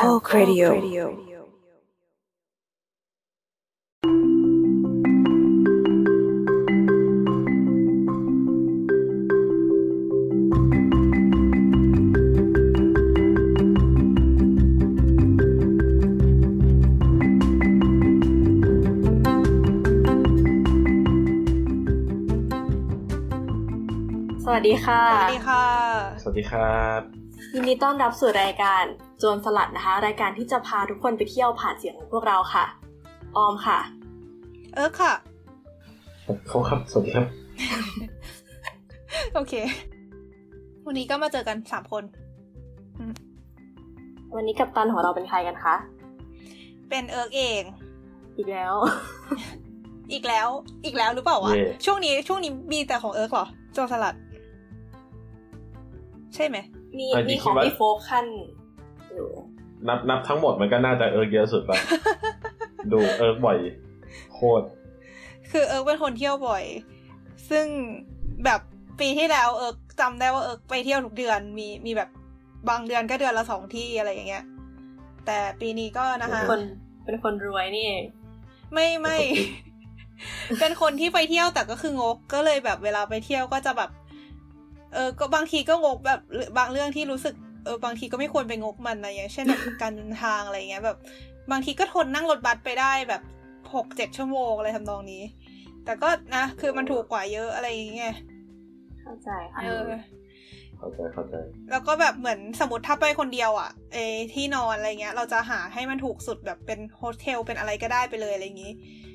Talk Radio สวัสดีค่ะ สวัสดีค่ะ สวัสดีครับ ยินดีต้อนรับสู่รายการโจรสลัดนะคะ รายการที่จะพาทุกคนไปเที่ยวผ่านเสียงของพวกเราค่ะ ออมค่ะ เออค่ะเขาครับสวัสดีครับ โอเค วันนี้ก็มาเจอกันสามคน วันนี้กัปตันของเราเป็นใครกันคะ เป็นเอิร์กเอง อีกแล้ว อีกแล้ว อีกแล้วหรือเปล่าวะเย่ช่วงนี้ช่วงนี้มีแต่ของเอิร์กเหรอโจรสลัด ใช่ไหมมีอะมีจริงๆของว่าพี่โฟกขั้นอยู่ นับนับทั้งหมดมันก็น่าจะเอิร์กเยอะสุดปะดูเอิร์กบ่อยโคตร คือเอิร์กเป็นคนเที่ยวบ่อย ซึ่งแบบปีที่แล้วเอิร์กจำได้ว่าเอิร์กไปเที่ยวทุกเดือนมีมีแบบบางเดือนก็เดือนละสองที่อะไรอย่างเงี้ย แต่ปีนี้ก็นะคะคนเป็นคนรวยนี่เองไม่ไม่ เป็นคนที่ไปเที่ยวแต่ก็คืองกก็เลยแบบเวลาไปเที่ยวก็จะแบบ เออก็บางทีก็งกแบบบางเรื่องที่รู้สึก เออบางทีก็ไม่ควรไปงกมันนะอย่างเช่นแบบการเดินทางอะไรเงี้ยแบบ บางทีก็ทนนั่งรถบัสไปได้แบบหกเจ็ดชั่วโมงอะไรทำนองนี้ แต่ก็นะคือมันถูกกว่าเยอะอะไรอย่างเงี้ยเข้าใจค่ะเออเข้าใจเข้าใจ แล้วก็แบบเหมือนสมมติถ้าไปคนเดียวอะเออที่นอนอะไรเงี้ย เราจะหาให้มันถูกสุดแบบเป็นโฮสเทลเป็นอะไรก็ได้ไปเลยอะไรอย่างงี้อ่าฮะ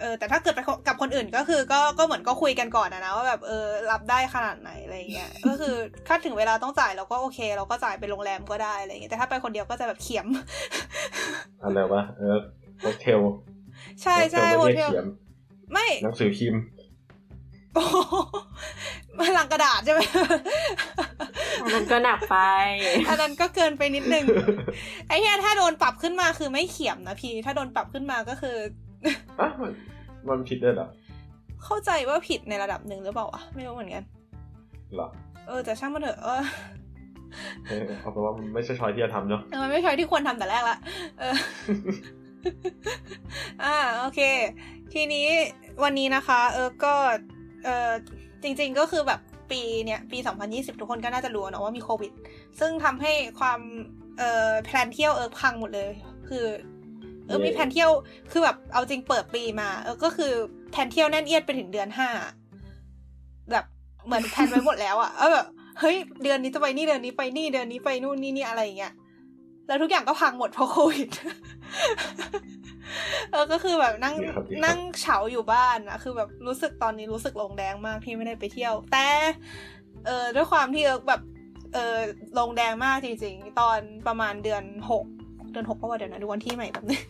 เออแต่ถ้าเกิดไปกับคนอื่นก็คือ ก็ก็เหมือนก็คุยกันก่อนนะนะว่าแบบเออรับได้ขนาดไหนอะไรเงี้ยก็คือถ้าถึงเวลาต้องจ่ายเราก็โอเค เราก็จ่ายไปโรงแรมก็ได้อะไรเงี้ยแต่ถ้าไปคนเดียวก็จะแบบเขียมอะไรวะเอิร์กโฮเทลใช่ใช่โฮไม่เทได้ลเขียนไม่หนังสือพิมพ์โอ้โหมาหลังกระดาษใช่ไหมอันนั้นก็หนักไป อันนั้นก็เกินไปนิดนึงไอ้เหี้ยถ้าโดนปรับขึ้นมาคือไม่เขียมนะพี่ ถ้าโดนปรับขึ้นมาก็คือ อะมันมันผิดด้วยเหรอ เข้าใจว่าผิดในระดับหนึ่งหรือเปล่าวะไม่รู้เหมือนกันเหรอ เออแต่ช่างมันเถอะเออเออเอาเป็นว่ามันไม่ใช่ชอยที่จะทำเนาะเออมันไม่ใช่ที่ควรทำแต่แรกละเอออ่าโอเค ทีนี้วันนี้นะคะ เออก็เออจริง ๆก็คือแบบปีเนี้ยปี 2020 ทุกคนก็น่าจะรู้เนอะว่ามีโควิด ซึ่งทำให้ความเออแพลนเที่ยวเออพังหมดเลย คือ เออมีแผนเที่ยวคือแบบเอาจริงเปิดปีมา เออก็คือแผนเที่ยวแน่นเอียดไปถึงเดือนห้าแบบเหมือนแผนไว้หมดแล้วอะเออแบบเฮ้ยเดือนนี้จะไปนี่เดือนนี้ไปนี่เดือนนี้ไปนู่นนี่นี่อะไรอย่างเงี้ยแล้วทุกอย่างก็พังหมดเพราะโควิดเออก็คือแบบนั่งดีครับดีครับนั่งเฉาอยู่บ้านอะคือแบบรู้สึกตอนนี้รู้สึกลงแดงมากที่ไม่ได้ไปเที่ยว แต่ เออด้วยความที่เอิร์กแบบ เออลงแดงมากจริงๆ ตอนประมาณเดือนหก เดือนหกก็ว่าเดี๋ยวนะดูวันที่ใหม่แบบนึง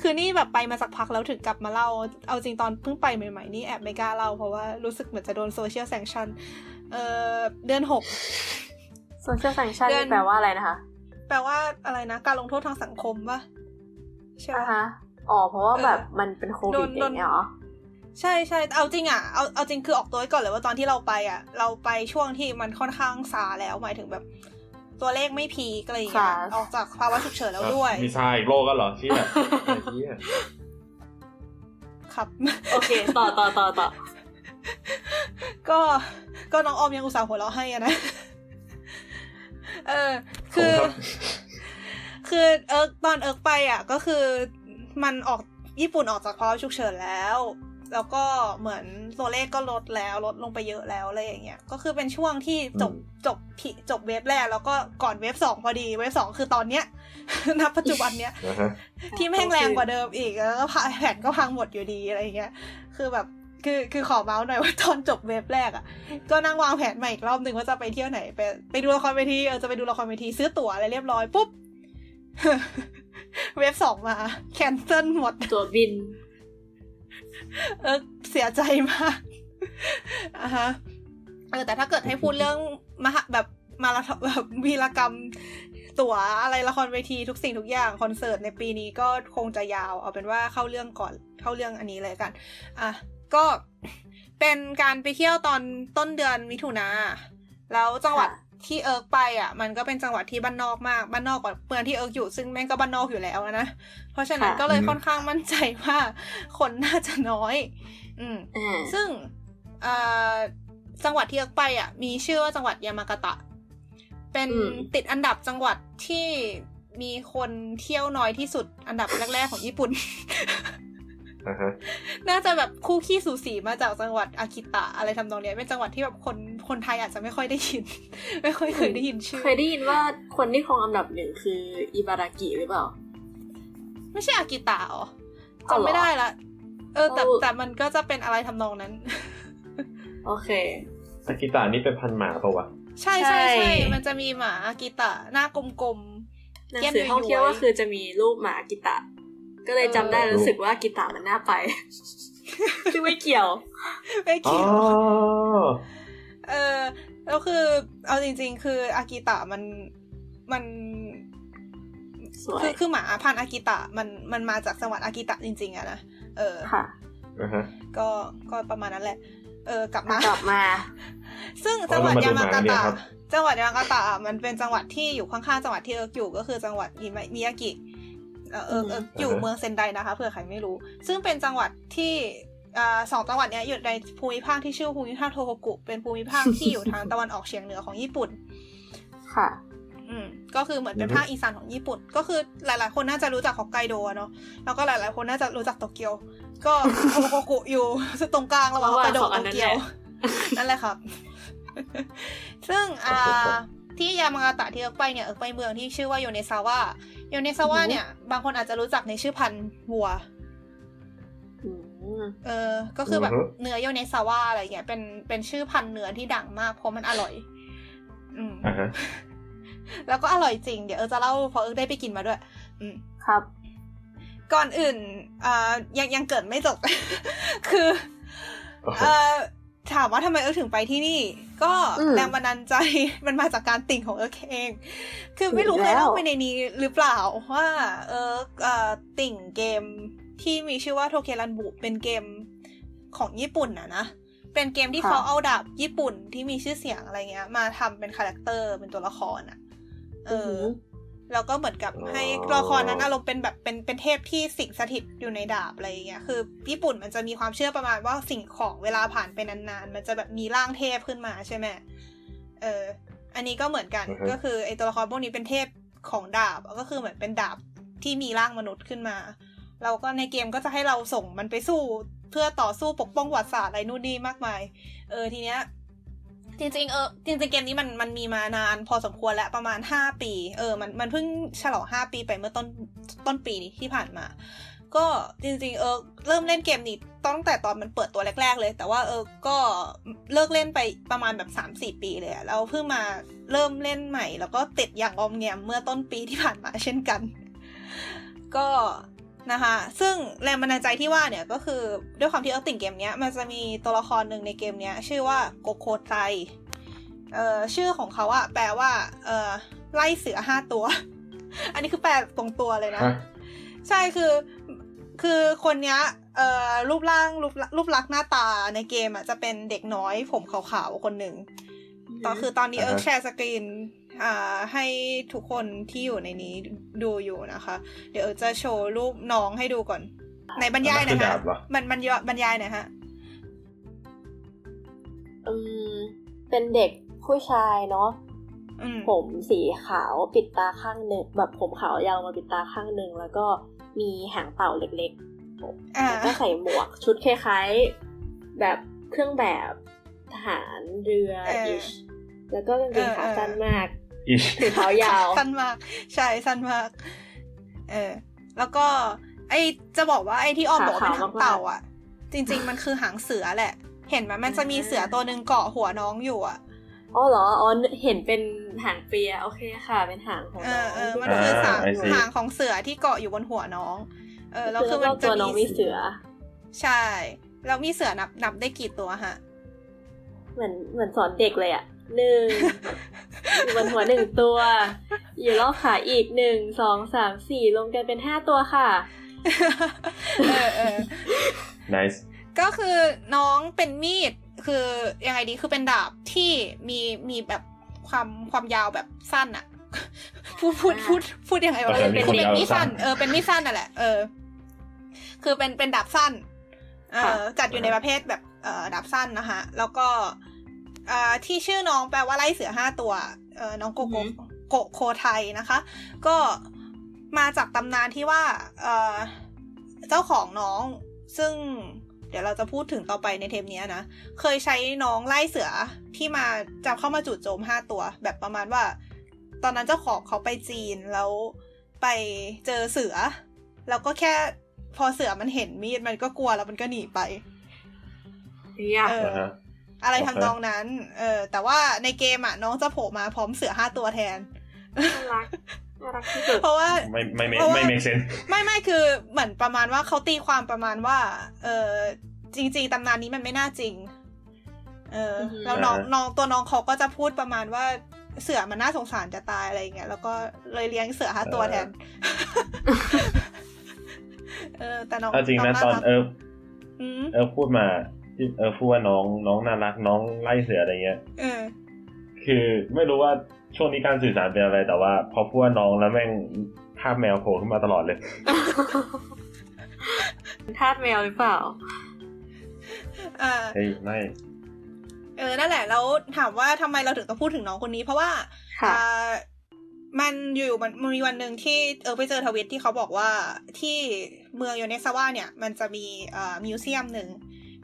คือนี่แบบไปมาสักพักแล้วถึงกลับมาเล่า เอาจริงตอนเพิ่งไปใหม่ๆนี่แอบไม่กล้าเล่าเพราะว่ารู้สึกเหมือนจะโดน social sanction เออเดือนหก social sanction เดือนแปลว่าอะไรนะคะ แปลว่าอะไรนะ การลงโทษทางสังคมปะใช่อ่าปะฮะอ๋อเพราะว่าเออแบบมันเป็นโควิดโดนอโดนย่างเงี้ยเหรอใช่ใช่เอาจริงอะเอาเอาจริงคือออกตัวไว้ก่อนเลยว่าตอนที่เราไปอะ เราไปช่วงที่มันค่อนข้างซาแล้วหมายถึงแบบ ตัวเลขไม่ peak อะไรอย่างเงี้ยซาออกจากภาวะฉุกเฉินแล้วด้วย มีทรายอีกโลกกันเหรอเชี่ยไอ้เชี่ยครับโอเค ต่อต่อต่อต่อก็ก็น้องออมยังอุตส่าห์หัวเราะให้อะนะ เออ คือผมครับคือเอิร์กตอนเอิร์กไปอะ ก็คือมันออกญี่ปุ่นออกจากภาวะฉุกเฉินแล้ว แล้วก็เหมือนตัวเลขก็ลดแล้วลดลงไปเยอะแล้วอะไรอย่างเงี้ยก็คือเป็นช่วงที่จบจบพิจบเวฟแรก แล้วก็ก่อนเวฟสองพอดีเวฟสองคือตอนเนี้ยณปัจจุบันเนี้ยนะฮะที่แม่งแรงกว่าเดิมอีกแล้วก็แผนก็พังหมดอยู่ดีอะไรอย่างเงี้ยคือแบบคือคือขอเมาส์หน่อยว่าตอนจบเว็บแรกอะ่ะ ก็นั่งวางแผนใหม่อีกรอบหนึ่งว่าจะไปเที่ยวไหน ไปไปดูละครเวทีเออจะไปดูละครเวทีซื้อตั๋วอะไรเรียบร้อยปุ๊บเว็บสองมาแคนเซิลหมดตัวบิน เออเสียใจมากอะฮะเออแต่ถ้าเกิดให้พูดเรื่องมหาแบบมาราธอนแบบวีรกรรม ตั๋วอะไรละครเวทีทุกสิ่งทุกอย่างคอนเสิร์ตในปีนี้ก็คงจะยาว เอาเป็นว่าเข้าเรื่องก่อนเข้าเรื่องอันนี้เลยกัน อะก็เป็นการไปเที่ยวตอนต้นเดือนมิถุนาแล้วจังหวัด ที่เอิร์กไปอะ มันก็เป็นจังหวัดที่บ้านนอกมากบ้านนอกกว่าเมืองที่เอิร์กอยู่ซึ่งแม่งก็บ้านนอกอยู่แล้วนะ เพราะฉะนั้นก็เลยค่อนข้างมั่นใจว่าคนน่าจะน้อย อืมอ่าซึ่งจังหวัดที่เอิร์กไปอะ มีชื่อว่าจังหวัดยามากาตะ เป็นติดอันดับจังหวัดที่มีคนเที่ยวน้อยที่สุดอันดับแรก ๆ ของญี่ปุ่นอ่าฮะ น่าจะแบบคู่คี่สูสีมาจากจังหวัดอากิตะอะไรทำนองเนี้ยเป็นจังหวัดที่แบบคนคนไทยอาจจะไม่ค่อยได้ยิน ไม่ค่อยเคยได้ยินชื่อ เคยได้ยินว่าคนที่ครองอันดับหนึ่งคืออิบารากิหรือเปล่า ไม่ใช่อากิตะอ๋อเอาเหรอจำไม่ได้ละ เออแต่เอาแต่มันก็จะเป็นอะไรทำนองนั้น โอเคอากิตานี่เป็นพันหมาปะวะใช่ใช่ใช่ใช่มันจะมีหมาอากิตะหน้ากลมหนังสือท่องเที่ยวก็คือจะมีรูปหมากิตะ ก็เลยจำได้เออรู้สึกว่ากิตะมันน่าไปซึ่งไม่เกี่ยวๆไม่อ๋อเกี่ยวเออแล้วคือ เอาจริง ๆ คืออากิตะมันมันสวยคือคือหมาพันธุ์อากิตะมันมันมาจากจังหวัดอากิตะจริง ๆอะนะเออค่ะอ่าฮะก็ก็ประมาณนั้นแหละ เออกลับมากลับมา ซึ่งจังหวัดเอายาเรามามาดูกาหมาเนี่ตะยครับจังหวัดยามากาตะอะมันเป็นจังหวัดที่อยู่ข้างๆจังหวัดที่เอิร์กอยู่ก็คือจังหวัดอิมะมิยากิ เออเอิร์กเอิร์กอยู่เมืองเซนไดนะคะเผื่อใครไม่รู้ ซึ่งเป็นจังหวัดที่อ่าสองจังหวัดเนี้ยอยู่ในภูมิภาคที่ชื่อภูมิภาคโทโฮกุ เป็นภูมิภาคที่อยู่ทางตะวันออกเฉียงเหนือของญี่ปุ่น ค่ะ อืม ก็คือเหมือนเป็นอือฮึภาคอีสานของญี่ปุ่น ก็คือหลาย ๆ คนน่าจะรู้จักฮอกไกโดอะเนาะ แล้วก็หลาย ๆ คนน่าจะรู้จักโตเกียว ก็โทโฮกุอยู่ตรงกลางระหว่างฮอกไกโดระหกับว่างสองอันนั้นโตเกียวแหละนั่นแหละครับ ซึ่งอ่าโอเคครับที่ยามากาตะที่เอิร์กไปเนี่ยเอิร์กไปเมืองที่ชื่อว่าโยเนซาวะ โยเนซาวะเนี่ย บางคนอาจจะรู้จักในชื่อพันธุ์วัวอืมเออ ก็คือแบบอือฮึเนื้อโยเนซาวะอะไรเงี้ย เป็น เป็นชื่อพันธุ์เนื้อที่ดังมากเพราะมันอร่อย อืมอ่าฮะแล้วก็อร่อยจริง เดี๋ยวเอิร์กจะเล่าเพราะเอิร์กได้ไปกินมาด้วย อืม ครับ ก่อนอื่นอ่ายังยังเกริ่นไม่จบ คือเอ่อ ถามว่าทำไมเอิร์กถึงไปที่นี่ ก็อืมแรงบันดาลใจมันมาจากการติ่งของเอิร์กเอง คือไม่รู้ถูกเคยแล้วเล่าไปในนี้หรือเปล่าว่าเอิร์กเอ่อติ่งเกมที่มีชื่อว่าโทเคนรันบุเป็นเกมของญี่ปุ่นนะนะ เป็นเกมที่เขาเอาดาบญี่ปุ่นที่มีชื่อเสียงอะไรเงี้ย มาทำเป็น character เป็นตัวละครอะ เอออ แล้วก็เหมือนกับอ๋อให้ตัวละครนั้นอารมณ์เป็นแบบเป็นเป็นเทพที่สิงสถิตอยู่ในดาบอะไรอย่างเงี้ยคือญี่ปุ่นมันจะมีความเชื่อประมาณว่าสิ่งของเวลาผ่านไปนานๆ มันจะแบบมีร่างเทพขึ้นมาใช่ไหมเออ อันนี้ก็เหมือนกันอือฮึก็คือไอตัวละครพวกนี้เป็นเทพของดาบก็คือเหมือนเป็นดาบที่มีร่างมนุษย์ขึ้นมา เราก็ในเกมก็จะให้เราส่งมันไปสู้เพื่อต่อสู้ปกป้องประวัติศาสตร์อะไรนู่นนี่มากมาย เออทีเนี้ย จริงๆเออจริงๆเกมนี้มันมันมีมานานพอสมควรแล้วประมาณห้าปี เออมันมันเพิ่งฉลองห้าปีไปเมื่อต้นต้นปีนี้ที่ผ่านมา ก็จริงๆเออเริ่มเล่นเกมนี้ตั้งแต่ตอนมันเปิดตัวแรก ๆ เลย แต่ว่าเออก็เลิกเล่นไปประมาณแบบสามสี่ปีเลยแล้วเพิ่งมาเริ่มเล่นใหม่ แล้วก็ติดอย่างออมแงมเมื่อต้นปีที่ผ่านมาเช่นกัน ก็ นะคะ ซึ่งแรงบันดาลใจที่ว่าเนี่ยก็คือด้วยความที่เออติ่งเกมเนี้ยมันจะมีตัวละครหนึ่งในเกมเนี้ย ชื่อว่าโกโคไตเอ่อชื่อของเขาอะแปลว่าเอ่อไล่เสือห้าตัว อันนี้คือแปลตรงตัวเลยนะฮะใช่คือคือคนเนี้ยเอ่อรูปร่างรูปรูปลักษณ์หน้าตาในเกมอะจะเป็นเด็กน้อยผมขาวๆคนหนึ่งตอนคือตอนนี้เอิร์กแชร์สกรีนอ่า ให้ทุกคนที่อยู่ในนี้ดูอยู่นะคะ เดี๋ยวเอิร์กจะโชว์รูปน้องให้ดูก่อน ในบรรยายหนะอันนั้นคือฮะดาบเหรอมันบรรยายบรรยายหนะฮะอืมเป็นเด็กผู้ชายเนาะอืมผมสีขาวปิดตาข้างหนึ่งแบบผมขาวยาวมาปิดตาข้างหนึ่งแล้วก็มีหางเต่าเล็กอ่าๆแล้วก็ใส่หมวกชุดคล้ายๆแบบเครื่องแบบทหารเรือเอออิชแล้วก็กางเกงเออขาเออสั้นมากอิช ถุงเท้ายาว สั้นมาก ใช่สั้นมาก เออ แล้วก็ ไอจะบอกว่าไอที่ออมบอกว่าเป็นหางเต่าอะ จริง ๆ มันคือหางเสือแหละ เห็นไหมมันจะมีเสือตัวหนึ่งเกาะหัวน้องอยู่อะอ๋อเหรออ๋อเห็นเป็นหางเปีย โอเคค่ะ เป็นหางของเอน้อองเออที่มันคือหางอ่า I see หางของเสือที่เกาะอยู่บนหัวน้อง เออแล้วคือมันรอบจะตัวน้องมีเสือ ใช่ แล้วมีเสือนับนับได้กี่ตัวฮะ เหมือนเหมือนสอนเด็กเลยอะ หนึ่งอยู่บนหัวหนึ่งตัว อยู่รอบขาอีกหนึ่งสองสามสี่รวมกันเป็นห้าตัวค่ะเออเออ nice ก็คือน้องเป็นมีดคือยังไงดีคือเป็นดาบที่มีมีแบบความความยาวแบบสั้นอะพูดพูดพูดพูดยังไงวะโอเคมีเป็นความเป็นยาวมีดสั้สั้นนเออเป็นมีดสั้นนั่นแหละเออ คือเป็นเป็นดาบสั้น เออจัดอยู่ในประเภทแบบเอ่อดาบสั้นนะคะแล้วก็เอ่อที่ชื่อน้องแปลว่าไล่เสือห้าตัวเออน้องโกโกอือหือโกโคไทยนะคะ ก็มาจากตำนานที่ว่าเอ่อเจ้าของน้องซึ่งเดี๋ยวเราจะพูดถึงต่อไปในเทปเนี้ยนะ เคยใช้น้องไล่เสือที่มาจะเข้ามาจู่โจมห้าตัว แบบประมาณว่า ตอนนั้นเจ้าของเขาไปจีนแล้วไปเจอเสือ แล้วก็แค่พอเสือมันเห็นมีดมันก็กลัวแล้วมันก็หนีไปอยากเออนะฮะอะไรโอเคทำนองนั้น เออ แต่ว่าในเกมอะน้องจะโผล่มาพร้อมเสือห้าตัวแทนน่ารักน่ารักที่สุดเพราะว่าไม่ไม่ไม่เพราะว่าไม่ make sense ไม่ไม่คือเหมือนประมาณว่าเขาตีความประมาณว่า เออจริง ๆตำนานนี้มันไม่น่าจริง เอออือฮึแล้วน้องอ่าฮะน้องตัวน้องเขาก็จะพูดประมาณว่าเสือมันน่าสงสารจะตายอะไรอย่างเงี้ยแล้วก็เลยเลี้ยงเสือห้าตัวแทน เออ แต่น้องเอาจริงนะาตอนรักเอออืมเออพูดมา ที่เออพูดว่าน้องน้องน่ารักน้องไล่เสืออะไรเงี้ยเออคือไม่รู้ว่าช่วงนี้การสื่อสารเป็นอะไร แต่ว่า พอพูดว่าน้องแล้วแม่งภาพแมวโผล่ขึ้นมาตลอดเลยทาสแมวหรือเปล่าอ่าเฮ้ยไม่ เออ นั่นแหละ แล้วถามว่าทำไมเราถึงต้องพูดถึงน้องคนนี้ เพราะว่าค่ะอ่ามันอยู่มันมันมีวันหนึ่งที่เออไปเจอทวิตที่เขาบอกว่าที่เมืองโยเนสวาเนี่ย มันจะมีอ่ามิวเซียมหนึ่ง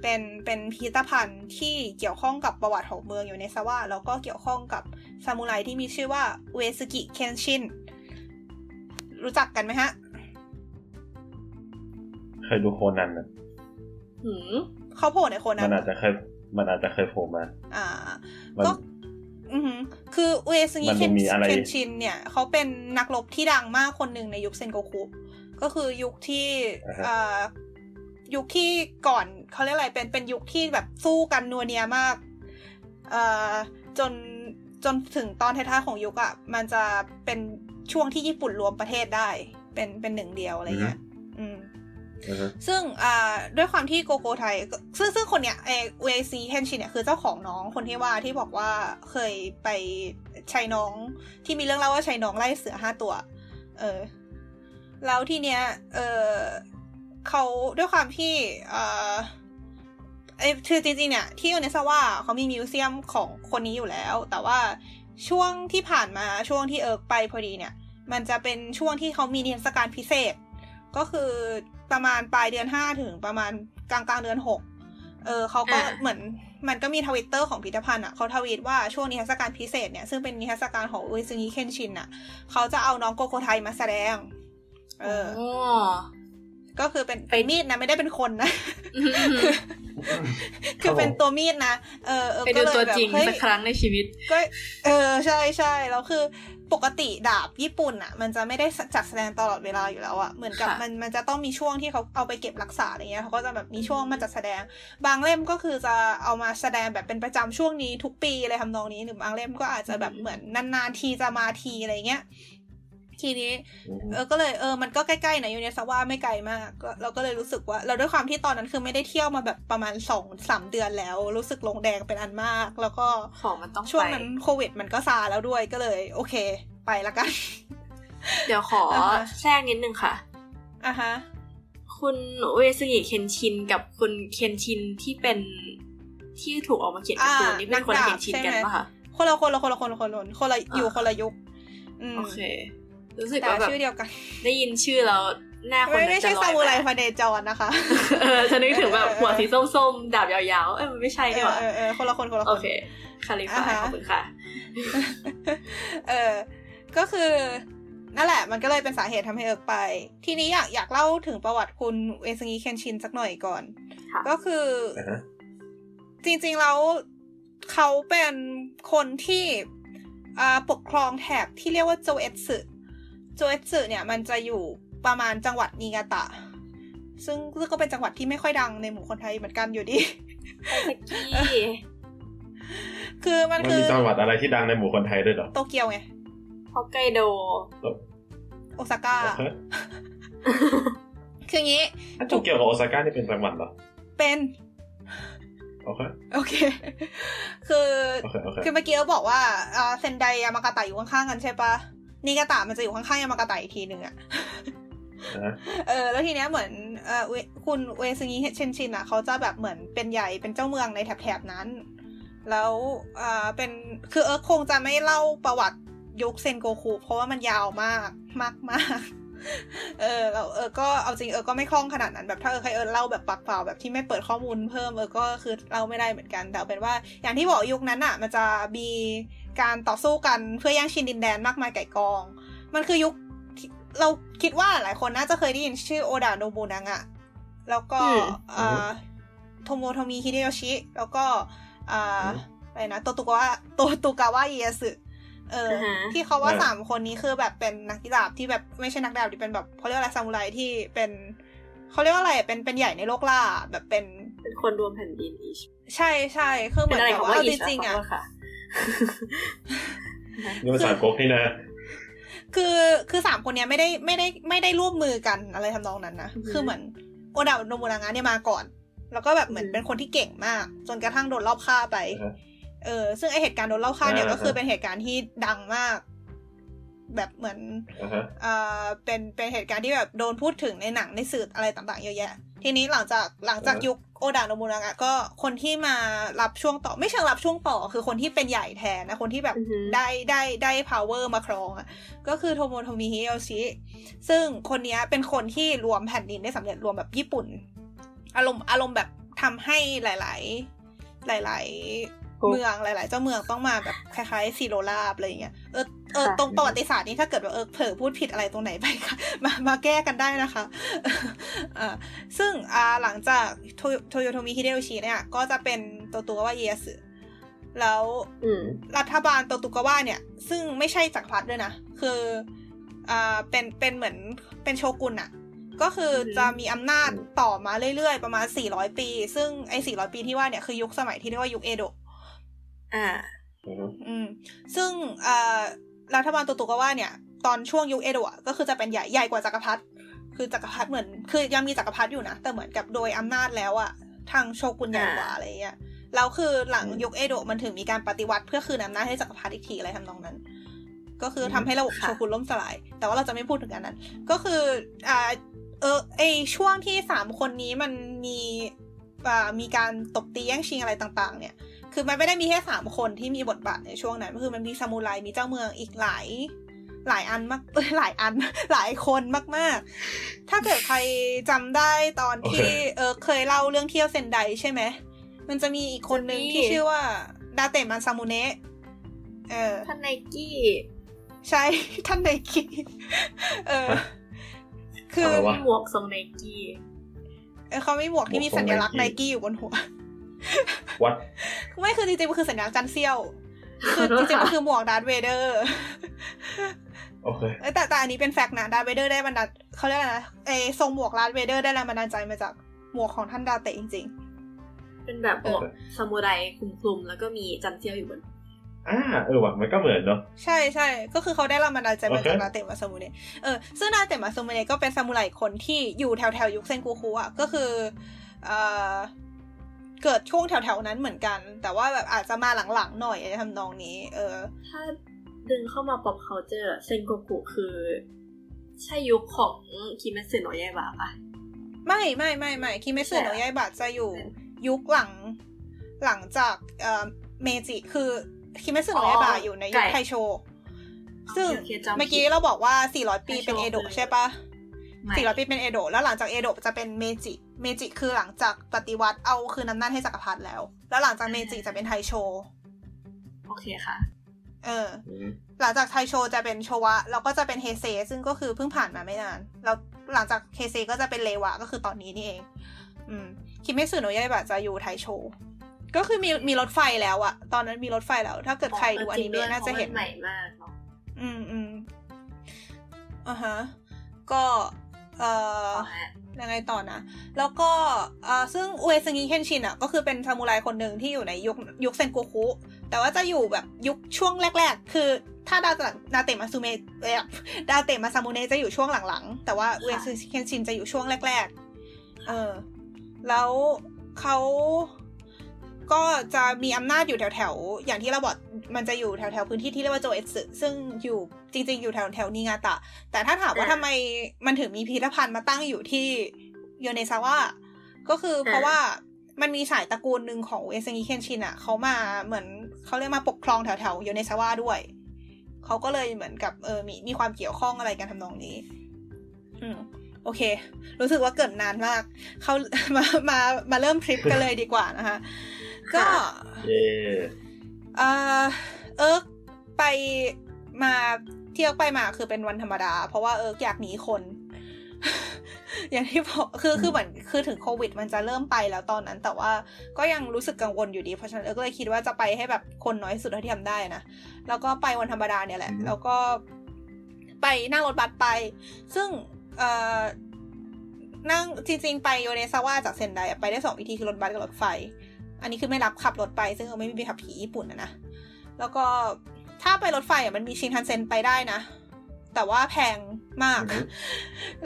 เป็นเป็นพิพิธภัณฑ์ที่เกี่ยวข้องกับประวัติของเมืองโยเนสวาแล้วก็เกี่ยวข้องกับซามูไรที่มีชื่อว่าเวสกิเคนชินรู้จักกันไหมฮะ เคยดูโคนันนะหืมเขาโผล่ในโคนัมันนอาจจะเคยมันอาจจะเคยโผล่มา อ่ามันก็อือหือคือเวซึงิมันเคนมีอะไรเคนชินเนี่ยเขาเป็นนักรบที่ดังมากคนหนึ่งในยุคเซนโกคุก็คือยุคที่อ่าฮะอ่า ยุคที่ก่อนเขาเรียกอะไรเป็นเป็นยุคที่แบบสู้กันนัวเนียมากเอ่อจนจนถึงตอนท้ายๆของยุคอะ่ะมันจะเป็นช่วงที่ญี่ปุ่นรวมประเทศได้ เป็นเป็นหนึ่งเดียวอะไรเงี้ยอืมอือฮึซึ่งอ่าด้วยความที่โกโกไทยก็ซึ่งซึ่งคนเนี้ยเอเวซีเคนชินเนี่ยคือเจ้าของน้องคนที่ว่าที่บอกว่าเคยไปใช้น้องที่มีเรื่องเล่าว่าใช้น้องไล่เสือห้าตัว เออ แล้วทีเนี้ย เออ เขาด้วยความที่เออเอยคือจริงๆเนี่ยที่โอเนซาวาเขามีมิวเซียมของคนนี้อยู่แล้ว แต่ว่าช่วงที่ผ่านมาช่วงที่เอิร์กไปพอดีเนี่ย มันจะเป็นช่วงที่เขามีนิทรรศการพิเศษ ก็คือประมาณปลายเดือนห้าถึงประมาณกลางกลางๆเดือนหกเออเขาก็อ่าเหมือนมันก็มีทวิตเตอร์ของพิพิธภัณฑ์อะเขาทวีตว่าช่วงนิทรรศการพิเศษเนี่ยซึ่งเป็นนิทรรศการของอุยซึงิเคนชินอะเขาจะเอาน้องโกโกไทยมาแสดง เออโอ้ ก็คือเป็นเป็นมีดนะไม่ได้เป็นคนนะอืมคือเป็นตัวมีดนะเออเออไปก็ดูเลยตัวแบบจริงเฮ้ยสักครั้งในชีวิต ก็ เออใช่ใช่แล้วคือปกติดาบญี่ปุ่นอะ มันจะไม่ได้จัดแสดงตลอดเวลาอยู่แล้วอะเหมือนกับค่ะมันมันจะต้องมีช่วงที่เขาเอาไปเก็บรักษาอะไรเงี้ยเขาก็จะแบบมีช่วงมาจัดแสดง บางเล่มก็คือจะเอามาแสดงแบบเป็นประจำช่วงนี้ทุกปีอะไรทำนองนี้หรือบางเล่มก็อาจจะแบบเหมือนนานๆทีจะมาทีอะไรเงี้ย ทีนี้อือฮึเออก็เลยเออมันก็ใกล้ๆนะยูเนสว่าไม่ไกลมากก็เราก็เลยรู้สึกว่า เราด้วยความที่ตอนนั้นคือไม่ได้เที่ยวมาแบบประมาณสองสามเดือนแล้ว รู้สึกลงแดงเป็นอันมาก แล้วก็ของมันต้องช่วงไปนั้นโควิด มันก็ซาแล้วด้วยก็เลย โอเค ไปละกัน เดี๋ยวขออ่าฮะแทรกนิดนึงค่ะอะฮะคุณเวซึงิเคนชินกับคุณเคนชินที่เป็นที่ถูกออกมาเขียนการ์ตูนอ่านี่เป็นคนละนัเคนกดาบชินใช่ไหมกันปะคะคนละคนละคนละคนละคนละคนคนละอยู่อ่าคนละยุคอืมโอเค รู้สึกแต่ว่าแบบชื่อเดียวกัน ได้ยินชื่อแล้วหน้าคนไม่นั้ได้นจะใช่ลอซายมูไรมาพาเนจรนะคะ เออจะนึกถึงแบบเออเออหัวสีส้มๆ ดาบยาวๆ เอ้ยมันไม่ใช่เอนี่หอว่าเออเออคนละคนคนละคน โอเค คาลิฟาอ่าฮะขอบคุณค่ะ เออ ก็คือนั่นแหละ มันก็เลยเป็นสาเหตุทำให้เอิร์กไป ทีนี้อยากอยากเล่าถึงประวัติคุณเอซึงิเคนชินสักหน่อยก่อนค่ะก็คืออ่าฮะจริงๆแล้วเขาเป็นคนที่อ่าปกครองแถบที่เรียกว่าโจเอตสึโจเอตสึเนี่ยมันจะอยู่ประมาณจังหวัดนิงาตะซึ่งซึ่งก็เป็นจังหวัดที่ไม่ค่อยดังในหมู่คนไทยเหมือนกันอยู่ดีไอซากิคือมันมันคือมีจังหวัดอะไรที่ดังในหมู่คนไทยด้วยเหรอ โตเกียวไงฮอกไกโด โอซาก้าโอเคคืออย่างนี้ถ้าโตเกียวกับโอซาก้านี่เป็นจังหวัดเหรอ เป็น โอเค โอเค คือโอเคโอเคคือเมื่อกี้เราบอกว่าเอ่อเซนไดยามากาตะอยู่ข้างๆกันใช่ปะ นิกาตะมันจะอยู่ข้างๆยามากาตะอีกทีหนึ่งอะนะเออแล้วทีเนี้ยเหมือนเออเวคุณเวซึงิเชนชินอะเขาจะแบบเหมือนเป็นใหญ่เป็นเจ้าเมืองในแถบๆนั้น แล้วอ่าเป็นคือเออคงจะไม่เล่าประวัติยุคเซนโกคุเพราะว่ามันยาวมากมากมาก เออแล้วเออก็เอาจริงเออก็ไม่คล่องขนาดนั้นแบบถ้าเออใครเออเล่าแบบปากเปล่าแบบที่ไม่เปิดข้อมูลเพิ่มเออก็คือเล่าไม่ได้เหมือนกันแต่เอาเป็นว่าอย่างที่บอกยุคนั้นอะ มันจะมีการต่อสู้กันเพื่อย่างชินดินแดนมากมายไก่กอง มันคือยุคที่เราคิดว่าหลายคนน่าจะเคยได้ยินชื่อโอดาโนบุนังอะแล้วก็อืมอ่าโทโมโทมิฮิเดโยชิ แล้วก็อ่าอะไรนะโตตุกาวะโตตุกาวะเอียสึ เอออ่าฮะที่เขาว่าสามคนนี้คือแบบเป็นนักกีฬาบที่แบบไม่ใช่นักดาบดิเป็นแบบเขาเรียกว่าอะไรซามูไรที่เป็นเขาเรียกว่าอะไรเป็นเป็นใหญ่ในโลกล่า แบบเป็นเป็นคนรวมแผ่นดินอีชใช่ใช่คือเหเป็มือนนอะไรแบบของว่าว่าเอาอีจชริงๆอะขโทษค่ะนี่ภาษาโกกนี่นะคือคือสามคนเนี้ยไม่ได้ไม่ได้ไม่ได้ร่วมมือกันอะไรทำนองนั้นนะอือฮึคือเหมือนโอดาโนบุนางะเนี่ยมาก่อน แล้วก็แบบเหมือนอืมเป็นคนที่เก่งมาก จนกระทั่งโดนรอบฆ่าไปอ่าฮะ เออซึ่งไอเหตุการณ์โดนรอบฆ่าเนี่ยอ่าก็คือเป็นเหตุการณ์ที่ดังมาก แบบเหมือนอ่าฮะอ่าเป็นเป็นเหตุการณ์ที่แบบโดนพูดถึงในหนังในสื่ออะไรต่างๆเยอะแยะ ทีนี้หลังจากหลังจากอ่าฮะยุคโอดาโนบุนางะก็คนที่มารับช่วงต่อ ไม่เชิงรับช่วงต่อคือคนที่เป็นใหญ่แทนนะ คนที่แบบอือฮึได้ได้ได้ power มาครองอะก็คือโทโยโทมิฮิเดโยชิซึ่งคนเนี้ยเป็นคนที่รวมแผ่นดินได้สำเร็จรวมแบบญี่ปุ่น อารมณ์อารมณ์แบบทำให้หลาย ๆ หลายโอ้ๆ เมืองหลาย ๆ เจ้าเมืองต้องมาแบบคล้ายๆสิโรราบอะไรอย่างเงี้ยเออเออค่ะตรงประวัติศาสตร์นี้ถ้าเกิดว่าเออเผลอพูดผิดอะไรตรงไหนไปค่ะมามาแก้กันได้นะคะอ่าซึ่งอ่าหลังจากโทโทโยโทมิฮิเดโยชิเนี่ย ก็จะเป็นโตโตกาวะเอียสึแล้วอืมรัฐบาลโตตุกาวะเนี่ย ซึ่งไม่ใช่จักรพรรดิด้วยนะ คืออ่าเป็นเป็นเหมือนเป็นโชกุนอะก็คือออฮึจะมีอำนาจต่อมาเรื่อย ๆ ประมาณ 400 ปี ซึ่งไอ้400 ปีที่ว่าเนี่ย คือยุคสมัยที่เรียกว่ายุคเอโดะ อ่าอือฮึอืม ซึ่งอ่ารัฐบาลโตตุกาวะเนี่ย ตอนช่วงยุคเอโดะอะก็คือจะเป็นใหญ่ใหญ่กว่าจักรพรรดิคือจักรพรรดิเหมือน คือยังมีจักรพรรดิอยู่นะแต่เหมือนกับโดยอำนาจแล้วอะทางโชกุนใหญ่กว่าอ่าอะไรเงี้ยแล้วคือหลังยุคเอโดะมันถึงมีการปฏิวัติเพื่อคืนอำนาจให้จักรพรรดิอีกทีอะไรทำนองนั้น ก็คือทำให้ระบบค่ะโชกุนล่มสลาย แต่ว่าเราจะไม่พูดถึงอันนั้น ก็คืออ่าเออไอช่วงที่สามคนนี้มันมีอ่ามีการตบตีแย่งชิงอะไรต่าง ๆ เนี่ย คือมันไม่ได้มีแค่สามคนที่มีบทบาทในช่วงนั้นคือมันมีซามูไรมีเจ้าเมืองอีกหลาย หลายอันมากเอ้ยหลายอันหลายคนมาก ๆ ถ้าเกิดใครจำได้ตอนที่เออเคยเล่าเรื่องเที่ยวเซนไดใช่ไหมมันจะมีอีกคนหนึ่งจะมีที่ชื่อว่าดาเตะมันซามูเนะเออท่านไนกี้ใช่ท่านไนกี้เออ คืออะไรวะหมวกทรงไนกี้เออเขาไม่หมวกที่มีสัญลักษณ์ไนกี้อยู่บนหัว วัดไม่คือจริงๆมันคือสัญลักษณ์จันเซียว คือจริงๆมันคือหมวกดาร์ธเวเดอร์โอเคเอ้ยแต่แต่อันนี้เป็น fact นะดาร์ธเวเดอร์ได้บรรดาลเขาเรียกอะไรนะไอทรงหมวกดาร์ธเวเดอร์ได้แรงบันดาลใจมาจากหมวกของท่านดาเตะจริงเป็นแบบหมวกซามูไรคลุมๆแล้วก็มีจันเจียวอยู่บนอ่าเออว่ะมันก็เหมือนเนาะๆใช่ใช่ก็คือเขาได้แรงบันดาลใจมาจากโอเคดาเตะมาซามูเนะเออซึ่งดาเตะมาซามูเนะก็เป็นซามูไรคนที่อยู่แถวแถวๆยุคเซนกูคุอะก็คือเอ่อ เกิดช่วงแถวๆนั้นเหมือนกัน แต่ว่าแบบอาจจะมาหลังๆหน่อยอะไรทำนองนี้ เออ ถ้าดึงเข้ามา pop culture เซนโกกุคือ ใช่ยุคของคิเมสึโนะยายบะปะไม่ไม่ไม่ไม่คิเมสึใช่โนะเหรอยายบะจะอยู่ใช่ยุคหลังหลังจากเอ่อเมจิคือคิเมสึโนะยายบะอ๋ออยู่ในไก่ยุคไทโช ซึ่งโอเคจำผิดเมื่อกี้เราบอกว่า 400 ปีไทโชเป็นเอโดะคือใช่ปะไม่400 ปีเป็นเอโดะแล้วหลังจากเอโดะจะเป็นเมจิ เมจิคือหลังจากปฏิวัติเอาคืนอำนาจให้จักรพรรดิแล้ว แล้วหลังจากเมจิจะเป็นไทโช โอเคค่ะ เอออืมหลังจากไทโชจะเป็นโชวะ แล้วก็จะเป็นเฮเซซึ่งก็คือเพิ่งผ่านมาไม่นาน แล้วหลังจากเฮเซก็จะเป็นเรวะ ก็คือตอนนี้นี่เอง อืม คิเมตสึโนะไยบะจะอยู่ไทโช ก็คือมีมีรถไฟแล้วอะตอนนั้นมีรถไฟแล้ว ถ้าเกิดใครดูอนิเมะน่าจะเห็นใหม่มากเนาะอืมอืมอ่าฮะ ก็ เอ่อเอาฮะ ยังไงต่อนะ แล้วก็ซึ่งอุเอซึงิเคนชินอะก็คือเป็นซามูไรคนหนึ่งที่อยู่ในยุคยุคเซนโกคุ แต่ว่าจะอยู่แบบยุคช่วงแรก ๆ คือถ้าดาตะดาเตะมาซูเมะดาเตะมาซามูเนะจะอยู่ช่วงหลังๆ แต่ว่าอุเอซึงิเคนชินจะอยู่ช่วงแรก ๆ เออ แล้วเขา ก็จะมีอำนาจอยู่แถวๆอย่างที่เราบอกมันจะอยู่แถวๆพื้นที่ที่เรียกว่าโจเอสึซึ่งอยู่จริง ๆ อยู่แถวแถวนิงาตะ แต่ถ้าถามว่าทำไมมันถึงมีพิพิธภัณฑ์มาตั้งอยู่ที่โยเนซาวะก็คือเพราะว่ามันมีสายตระกูลหนึ่งของเอเซงิเคนชินอะเขามาเหมือนเขาเรียกมาปกครองแถวๆโยเนซาวะด้วยเขาก็เลยเหมือนกับเออมีมีความเกี่ยวข้องอะไรกันทำนองนี้ อืมโอเค รู้สึกว่าเกิดนานมาก เขามา มา มาเริ่มทริปกันเลยดีกว่านะคะ ก็เย่เออเอิร์กไปมาเที่ยวไปมาคือเป็นวันธรรมดา เพราะว่าเอิร์กอยากหนีคน อย่างที่บอกคือคือเหมือนคือถึงโควิด มันจะเริ่มไปแล้วตอนนั้น แต่ว่าก็ยังรู้สึกกังวลอยู่ดีเพราะฉะนั้นเอิร์กก็เลยคิดว่าจะไปให้แบบคนน้อยที่สุดเท่าที่ทำได้นะแล้วก็ไปวันธรรมดาเนี่ยแหละ แล้วก็ไปนั่งรถบัสไป ซึ่งเอ่อนั่งจริงๆ ไปโยเนซาวะจากเซนไดอะไปได้สองวิธีคือรถบัสกับรถไฟ อันนี้คือไม่รับขับรถไป ซึ่งเราไม่มีใบขับขี่ญี่ปุ่นนะนะแล้วก็ถ้าไปรถไฟอะมันมีชินคันเซ็นไปได้นะ แต่ว่าแพงมาก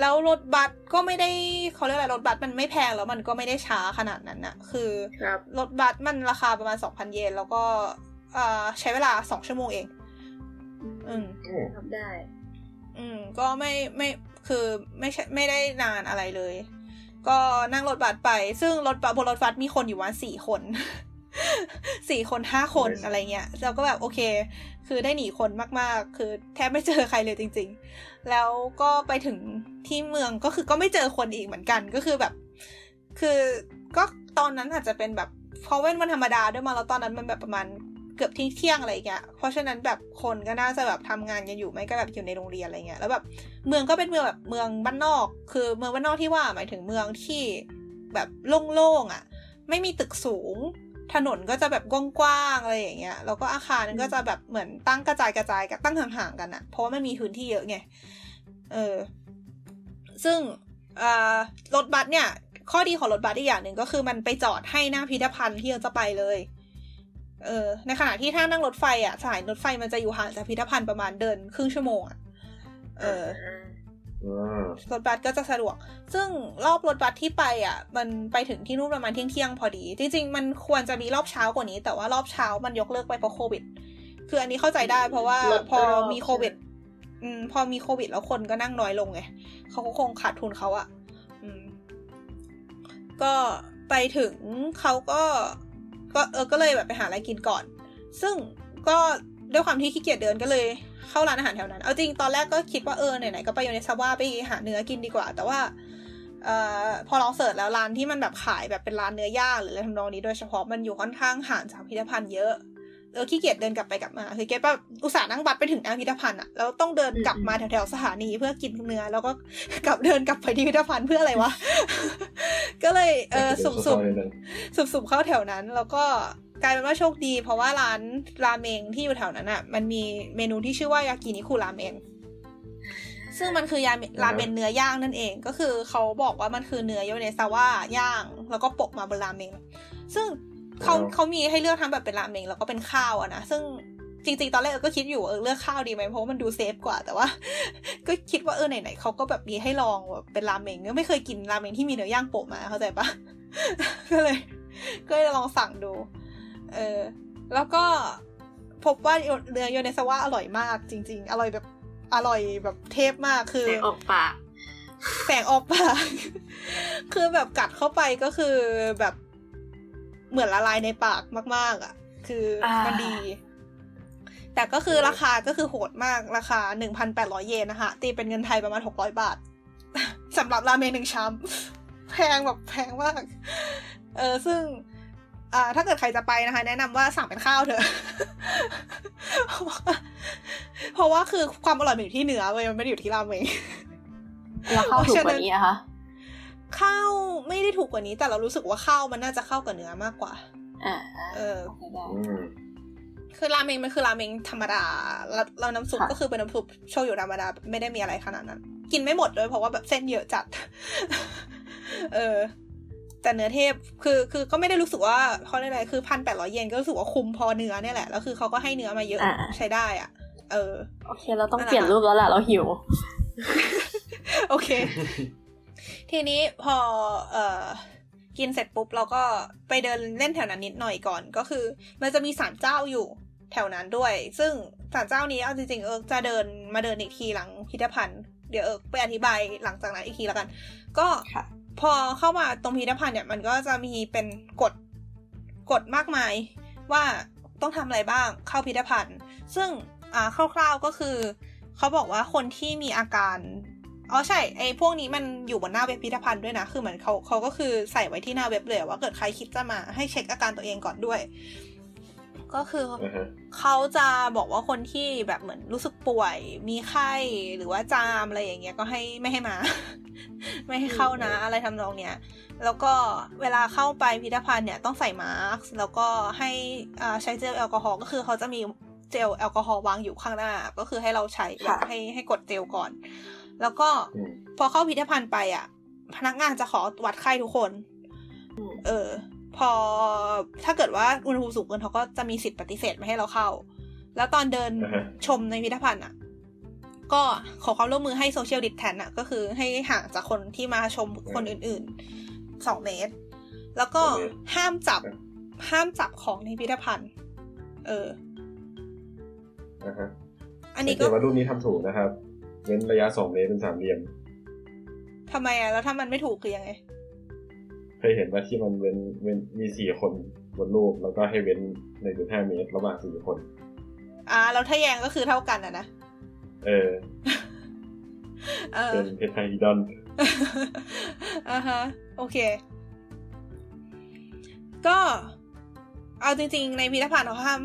แล้วรถบัสก็ไม่ได้เขาเรียกอะไรรถบัสมันไม่แพงแล้วมันก็ไม่ได้ช้าขนาดนั้นนะคือครับรถบัสมันราคาประมาณสองพันเยนแล้วก็เอ่อใช้เวลาสองชั่วโมงเอง อืมโอ้ทำได้ อืม ก็ไม่ไม่คือไม่ใช่ไม่ได้นานอะไรเลย ก็นั่งรถบัสไป ซึ่งรถบัสบนรถบัสมีคนอยู่วันสี่คนสี่คนห้าคนอะไรเงี้ยเราก็แบบโอเค คือได้หนีคนมากๆ คือแทบไม่เจอใครเลยจริง ๆ แล้วก็ไปถึงที่เมืองก็คือก็ไม่เจอคนอีกเหมือนกันก็คือแบบ คือก็ตอนนั้นอาจจะเป็นแบบเพราะเว้นวันธรรมดาด้วยมาแล้วตอนนั้นมันแบบประมาณ เกือบที่เที่ยงอะไรเงี้ย เพราะฉะนั้นแบบคนก็น่าจะแบบทำงานกันอยู่ไม่ก็แบบอยู่ในโรงเรียนอะไรเงี้ย แล้วแบบเมืองก็เป็นเมืองแบบเมืองบ้านนอก คือเมืองบ้านนอกที่ว่าหมายถึงเมืองที่แบบโล่งๆอะ ไม่มีตึกสูง ถนนก็จะแบบกว้างๆอะไรอย่างเงี้ย แล้วก็อาคารก็จะแบบเหมือนตั้งกระจายกระจายกันตั้งห่างๆกันอะเพราะว่าไมันมีพื้นที่เยอะไง เออ ซึ่งรถบัสเนี่ย ข้อดีของรถบัสอีกอย่างหนึ่งก็คือมันไปจอดให้หน้าพิพิธภัณฑ์ที่เราจะไปเลย เออในขณะที่ถ้านั่งรถไฟอะสายรถไฟมันจะอยู่ห่างจากพิพิธภัณฑ์ประมาณเดินครึ่งชั่วโมงอะเอออืมรถบัสก็จะสะดวก ซึ่งรอบรถบัสที่ไปอะ มันไปถึงที่นู่นประมาณเที่ยงเที่ยงๆพอดี จริง ๆ มันควรจะมีรอบเช้ากว่านี้ แต่ว่ารอบเช้ามันยกเลิกไปเพราะโควิด คืออันนี้เข้าใจได้เพราะว่ารถพอรอบมีโควิด อืม พอมีโควิดแล้วคนก็นั่งน้อยลงไงเขาก็คงขาดทุนเขาอะอืม ก็ไปถึงเขาก็ ก็เออก็เลยแบบไปหาอะไรกินก่อน ซึ่งก็ด้วยความที่ขี้เกียจเดินก็เลยเข้าร้านอาหารแถวนั้น เอาจริงตอนแรกก็คิดว่าเออไหนๆก็ไปอยู่ในซาวาไปหาเนื้อกินดีกว่า แต่ว่าเอ่อพอลองเสิร์ชแล้วร้านที่มันแบบขายแบบเป็นร้านเนื้อย่างหรืออะไรทำนองนี้โดยเฉพาะมันอยู่ค่อนข้างห่างจากพิพิธภัณฑ์เยอะ เออขี้เกียจเดินกลับไปกลับมาคือเก็ตว่าอุตส่าห์นั่งบัสไปถึงหน้าพิพิธภัณฑ์อะแล้วต้องเดินกลับมาแถวๆสถานีเพื่อกินเนื้อแล้วก็กลับเดินกลับไปที่พิพิธภัณฑ์เพื่ออะไรวะ ก็เลยเออสุ่มๆสุ่มๆเข้าแถวนั้น แล้วก็กลายเป็นว่าโชคดี เพราะว่าร้านราเมงที่อยู่แถวนั้นอะมันมีเมนูที่ชื่อว่ายากินิคุราเมงซึ่งมันคือยาเมราเมนเนื้อย่างนั่นเอง ก็คือเขาบอกว่ามันคือเนื้อโยเนซาวะย่าง แล้วก็โปะมาบนราเมงซึ่ง เขาอ๋อเขามีให้เลือกทั้งแบบเป็นราเมงแล้วก็เป็นข้าวอะนะซึ่งจริงๆ ตอนแรกเออก็คิดอยู่เออเลือกข้าวดีไหมเพราะว่ามันดูเซฟกว่าแต่ว่า ก็คิดว่าเออไหนๆเขาก็แบบมีให้ลองแบบเป็นราเมงก็ไม่เคยกินราเมงที่มีเนื้อย่างโปะมาเข้าใจปะก็เลย ก็เลยลองสั่งดู เออ แล้วก็พบว่าเนื้อโยเนซาวะอร่อยมากจริง ๆ อร่อยแบบอร่อยแบบเทพมากคือแต่ออกปากแสงออกปากคือแบบกัดเข้าไปก็คือแบบ เหมือนละลายในปากมาก ๆ อะ คืออามันดี แต่ก็คือราคาก็คือโหดมากราคาหนึ่งพันแปดร้อยเยนนะคะตีเป็นเงินไทยประมาณหกร้อยบาทสำหรับราเมงหนึ่งชามแพงแบบแพงมากเออซึ่งอ่าถ้าเกิดใครจะไปนะคะ แนะนำว่าสั่งเป็นข้าวเถอะเพราะว่าเพราะว่าคือความอร่อยมันอยู่ที่เนื้อเว้ยมันไม่ได้อยู่ที่ราเมงแล้วเข้าถูกกว่านี้อะคะ ข้าวไม่ได้ถูกกว่านี้ แต่เรารู้สึกว่าข้าวมันน่าจะเข้ากับเนื้อมากกว่าอ่าเออโอเคได้อืมคือราเมงมันคือราเมงธรรมดาแล้วเราน้ำซุปค่ะก็คือเป็นน้ำซุปโชยุธรรมดาไม่ได้มีอะไรขนาดนั้น กินไม่หมดด้วยเพราะว่าแบบเส้นเยอะจัด เออ แต่เนื้อเทพคือคือก็ไม่ได้รู้สึกว่าเขาเรียกอะไรคือพันแปดร้อยเยนก็รู้สึกว่าคุ้มพอเนื้อเนี่ยแหละแล้วคือเขาก็ให้เนื้อมาเยอะอ่าใช้ได้อะ เออ โอเค เราต้องนั่นแหละเปลี่ยนรูปแล้วแหละเราหิว โอเค ทีนี้พอเอ่อกินเสร็จปุ๊บเราก็ไปเดินเล่นแถวนั้นนิดหน่อยก่อนก็คือ มันจะมีศาลเจ้าอยู่แถวนั้นด้วย ซึ่งศาลเจ้านี้เอาจริงๆเอิร์กจะเดินมาเดินอีกทีหลังพิพิธภัณฑ์เดี๋ยวเอิร์กไปอธิบายหลังจากนั้นอีกทีแล้วกัน ก็ค่ะพอเข้ามาตรงพิพิธภัณฑ์เนี่ยมันก็จะมีเป็นกฎกฎมากมายว่าต้องทำอะไรบ้างเข้าพิพิธภัณฑ์ ซึ่งอ่าคร่าวๆก็คือ เขาบอกว่าคนที่มีอาการ อ๋อใช่ไอ้พวกนี้มันอยู่บนหน้าเว็บพิพิธภัณฑ์ด้วยนะ คือเหมือนเขาเขาก็คือใส่ไว้ที่หน้าเว็บเลยว่าเกิดใครคิดจะมาให้เช็คอาการตัวเองก่อนด้วย ก็คืออ่าฮะเขาจะบอกว่าคนที่แบบเหมือนรู้สึกป่วย มีไข้หรือว่าจามอะไรอย่างเงี้ยก็ให้ไม่ให้มา ไม่ให้เข้านะ อะไรทำนองเนี้ยแล้วก็เวลาเข้าไปพิพิธภัณฑ์เนี่ยต้องใส่มาสก์แล้วก็ให้อ่าใช้เจลแอลกอฮอล์ก็คือเขาจะมีเจลแอลกอฮอล์วางอยู่ข้างหน้า ก็คือให้เราใช้แบบค่ะให้ให้กดเจลก่อน แล้วก็อืมพอเข้าพิพิธภัณฑ์ไปอะ พนักงานจะขอวัดไข้ทุกคนอืมเออ พอถ้าเกิดว่าอุณหภูมิสูงเกินเขาก็จะมีสิทธิ์ปฏิเสธไม่ให้เราเข้า แล้วตอนเดินอ่าฮะชมในพิพิธภัณฑ์อะ ก็ขอความร่วมมือให้โซเชียลดิ t แทนอะ ก็คือให้ห่างจากคนที่มาชมคนอื่นๆสองเมตร แล้วก็สองเมตรห้ามจับครับห้ามจับของในพิพิธภัณฑ์ เอออ่าฮะอันนี้สังเกก็ตว่ารูปนี้ทำถูกนะครับ เว้นระยะสองเมตรเป็นสามเหลี่ยมทำไมอะแล้วถ้ามันไม่ถูกคือยังไง เคยเห็นว่าที่มันเว้นเว้นมีสี่คนบนรูปแล้วก็ให้เว้นหนึ่งจุดห้าเมตรระหว่างสี่คน อ่าแล้วถ้าแยงก็คือเท่ากันอะนะเออเออเป็นเพชรไทยดอนอ่าฮะ โอเค ก็ เอาจริงๆ ในพิพิธภัณฑ์เขาห้าม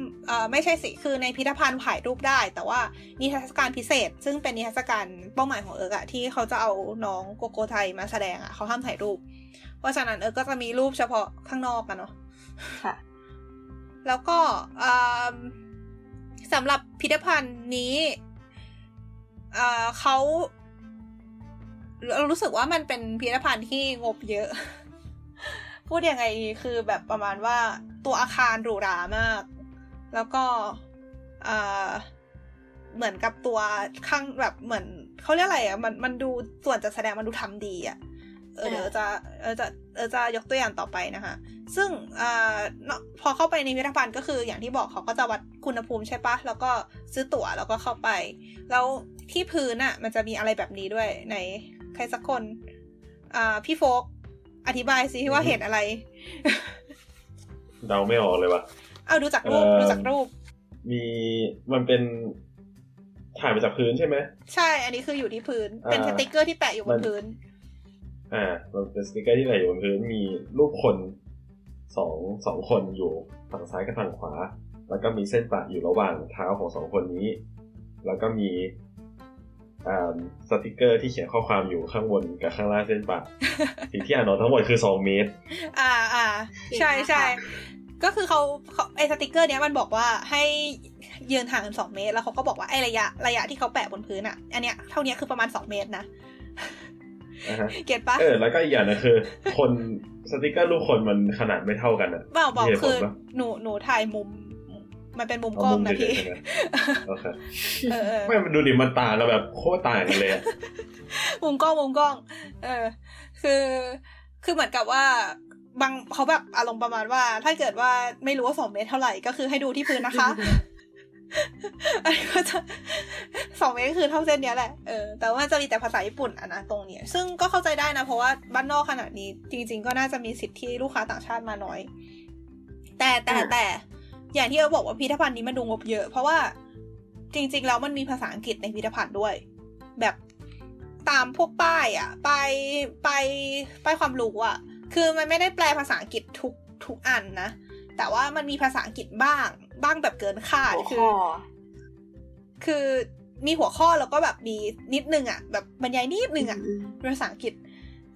ไม่ใช่สิ คือในพิพิธภัณฑ์ถ่ายรูปได้ แต่ว่านิทรรศการพิเศษ ซึ่งเป็นนิทรรศการเป้าหมายของเอิร์กอะที่เขาจะเอาน้องโกโกไทยมาแสดงอะเขาห้ามถ่ายรูป เพราะฉะนั้นเอิร์กก็จะมีรูปเฉพาะข้างนอกกันเนาะค่ะ แล้วก็สำหรับพิพิธภัณฑ์นี้เอ่อเขาเรารู้สึกว่ามันเป็นพิพิธภัณฑ์ที่งบเยอะ พูดยังไงดีคือแบบประมาณว่าตัวอาคารหรูหรามาก แล้วก็เอ่อเหมือนกับตัวข้างแบบเหมือนเขาเรียกอะไรอะมันมันดูส่วนจัดแสดงมันดูทำดีอะเออเดี๋ยวจะเออจะเออจะยกตัวอย่างต่อไปนะคะซึ่งอ่าเนอะพอเข้าไปในพิพิธภัณฑ์ก็คืออย่างที่บอกเขาก็จะวัดคุณภูมิใช่ปะแล้วก็ซื้อตั๋วแล้วก็เข้าไป แล้วที่พื้นอะมันจะมีอะไรแบบนี้ด้วยไหนใครสักคน อ่าพี่โฟก อธิบายสิว่าเห็นอะไร เดาไม่ออกเลยว่ะ เอาดูจากรูปเอ่อดูจากรูป มีมันเป็นถ่ายมาจากพื้นใช่ไหม ใช่ อันนี้คืออยู่ที่พื้น เป็นอ่าสติกเกอร์ที่แปะอยู่บมันนพื้น อ่า มันเป็นสติกเกอร์ที่ไหนอยู่บนพื้น มีรูปคนสองสองคนอยู่ฝั่งซ้ายกับฝั่งขวา แล้วก็มีเส้นประอยู่ระหว่างเท้าของสองคนนี้ แล้วก็มีอ่า สติกเกอร์ที่เขียนข้อความอยู่ข้างบนกับข้างล่างเส้นประสิ่งที่อ่านออกทั้งหมดคือสองเมตร อ่าอ่าใช่ใช่ก็คือเขาเขาไอสติกเกอร์เนี้ยมันบอกว่าให้ยืนห่างกันสองเมตร แล้วเขาก็บอกว่าไอระยะระยะที่เขาแปะบนพื้นอะ อันเนี้ยเท่านี้คือประมาณสองเมตรนะอ่าฮะเก็ตปะเออแล้วก็อีกอย่างหนึงคือ คนสติกเกอร์รูปคนมันขนาดไม่เท่ากันอะเปล่าเปล่ามีเหตุผคืลอปะหนูหนูถ่ายมุม มันเป็นมุมเอากล้องมุมนะเฉพี่ยๆใช่ไหมโอเคเออเออไม่มันดูดิมันต่างกันแบบโคตรต่างกันเลยอะมุมกล้องมุมกล้อง เออ คือคือเหมือนกับว่าบางเขาแบบอารมณ์ประมาณว่า ถ้าเกิดว่าไม่รู้ว่าสองเมตรเท่าไหร่ก็คือให้ดูที่พื้นนะคะอันนี้ก็จะสองเมตรก็คือเท่าเส้นเนี้ยแหละ เออ แต่ว่าจะมีแต่ภาษาญี่ปุ่นอะนะตรงเนี้ย ซึ่งก็เข้าใจได้นะ เพราะว่าบ้านนอกขนาดนี้ จริง ๆ ก็น่าจะมีสิทธิ์ที่ลูกค้าต่างชาติมาน้อย แต่แต่อ่าแต่ อย่างที่เราบอกว่าพิพิธภัณฑ์นี้มันดูงบเยอะ เพราะว่าจริงๆแล้วมันมีภาษาอังกฤษในพิพิธภัณฑ์ด้วย แบบตามพวกป้ายอะป้ายป้ายป้ายความรู้อะคือมันไม่ได้แปลภาษาอังกฤษทุกทุกอันนะ แต่ว่ามันมีภาษาอังกฤษบ้าง บ้างแบบเกินคาดหัวคืข้ออคือมีหัวข้อแล้วก็แบบมีนิดนึงอะแบบบรรยายนิดนึงอะมเป็นภาษาอังกฤษเ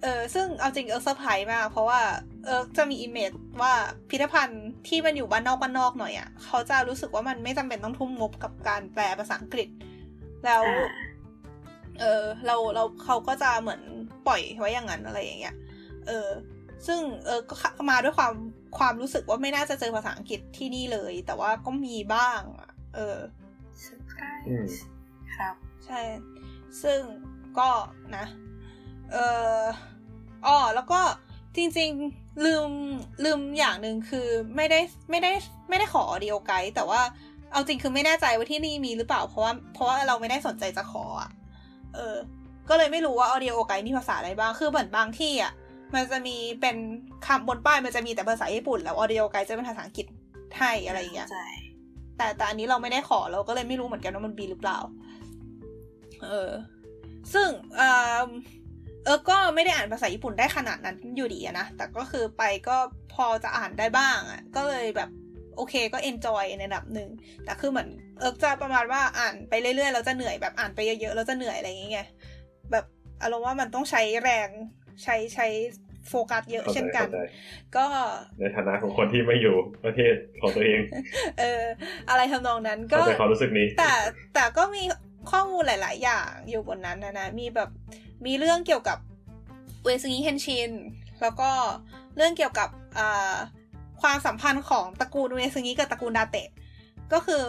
ออซึ่งเอาจริงเอิร์ไพรส์มาก เพราะว่าเอิร์กจะมี image ว่าพิพิธภัณฑ์ที่มันอยู่บ้านนอกบ้านนอกหน่อยอะ่ะเขาจะรู้สึกว่ามันไม่จำเป็นต้องทุ่มงบกับการแปลภาษาอังกฤษ แล้วอ่าเออเราเราเขาก็จะเหมือนปล่อยไว้อย่างนั้นอะไรอย่างเงี้ยเออ ซึ่งเออก็ก็มาด้วยความความรู้สึกว่าไม่น่าจะเจอภาษาอังกฤษที่นี่เลย แต่ว่าก็มีบ้างอะเออเซอร์ไพรอืมครับ ใช่ ซึ่งก็นะ เออ อ๋อแล้วก็จริงๆลืมลืมอย่างหนึ่งคือไม่ได้ไม่ได้ไม่ได้ขอ audio guide แต่ว่าเอาจริงคือไม่แน่ใจว่าที่นี่มีหรือเปล่าเพราะว่าเพราะว่าเราไม่ได้สนใจจะขออะเออ ก็เลยไม่รู้ว่า audio guide มีภาษาอะไรบ้างคือเหมือนบางที่อะมันจะมีเป็นคำบนป้ายมันจะมีแต่ภาษาญี่ปุ่น แล้ว audio guide จะเป็นภาษาอังกฤษให้อะไรอย่างเงี้ยใช่แต่แต่อันนี้เราไม่ได้ขอเราก็เลยไม่รู้เหมือนกันว่ามันมีหรือเปล่า เออ ซึ่ง เออเออก็ไม่ได้อ่านภาษาญี่ปุ่นได้ขนาดนั้นอยู่ดีอะนะ แต่ก็คือไปก็พอจะอ่านได้บ้างอะก็เลยแบบโอเคก็เอนจอยในระดับหนึ่ง แต่คือเหมือนเออจะประมาณว่าอ่านไปเรื่อยๆเราจะเหนื่อยแบบอ่านไปเยอะๆเราจะเหนื่อยอะไรอย่างเงี้ยแบบอารมณ์ว่ามันต้องใช้แรงใช้ใช้โฟกัสเยอะเข้าใจเช่นกันเข้าใจก็ในฐานะของคนที่ไม่อยู่ประเทศของตัวเอง เออ อะไรทำนองนั้นก็เข้าใจความรู้สึกนี้ แต่แต่ก็มีข้อมูลหลาย ๆ อย่างอยู่บนนั้นนะนะมีแบบ มีเรื่องเกี่ยวกับเวซึงิเคนชิน แล้วก็เรื่องเกี่ยวกับอ่าความสัมพันธ์ของตระกูลเวซึงิกับตระกูลดาเตะ ก็คือ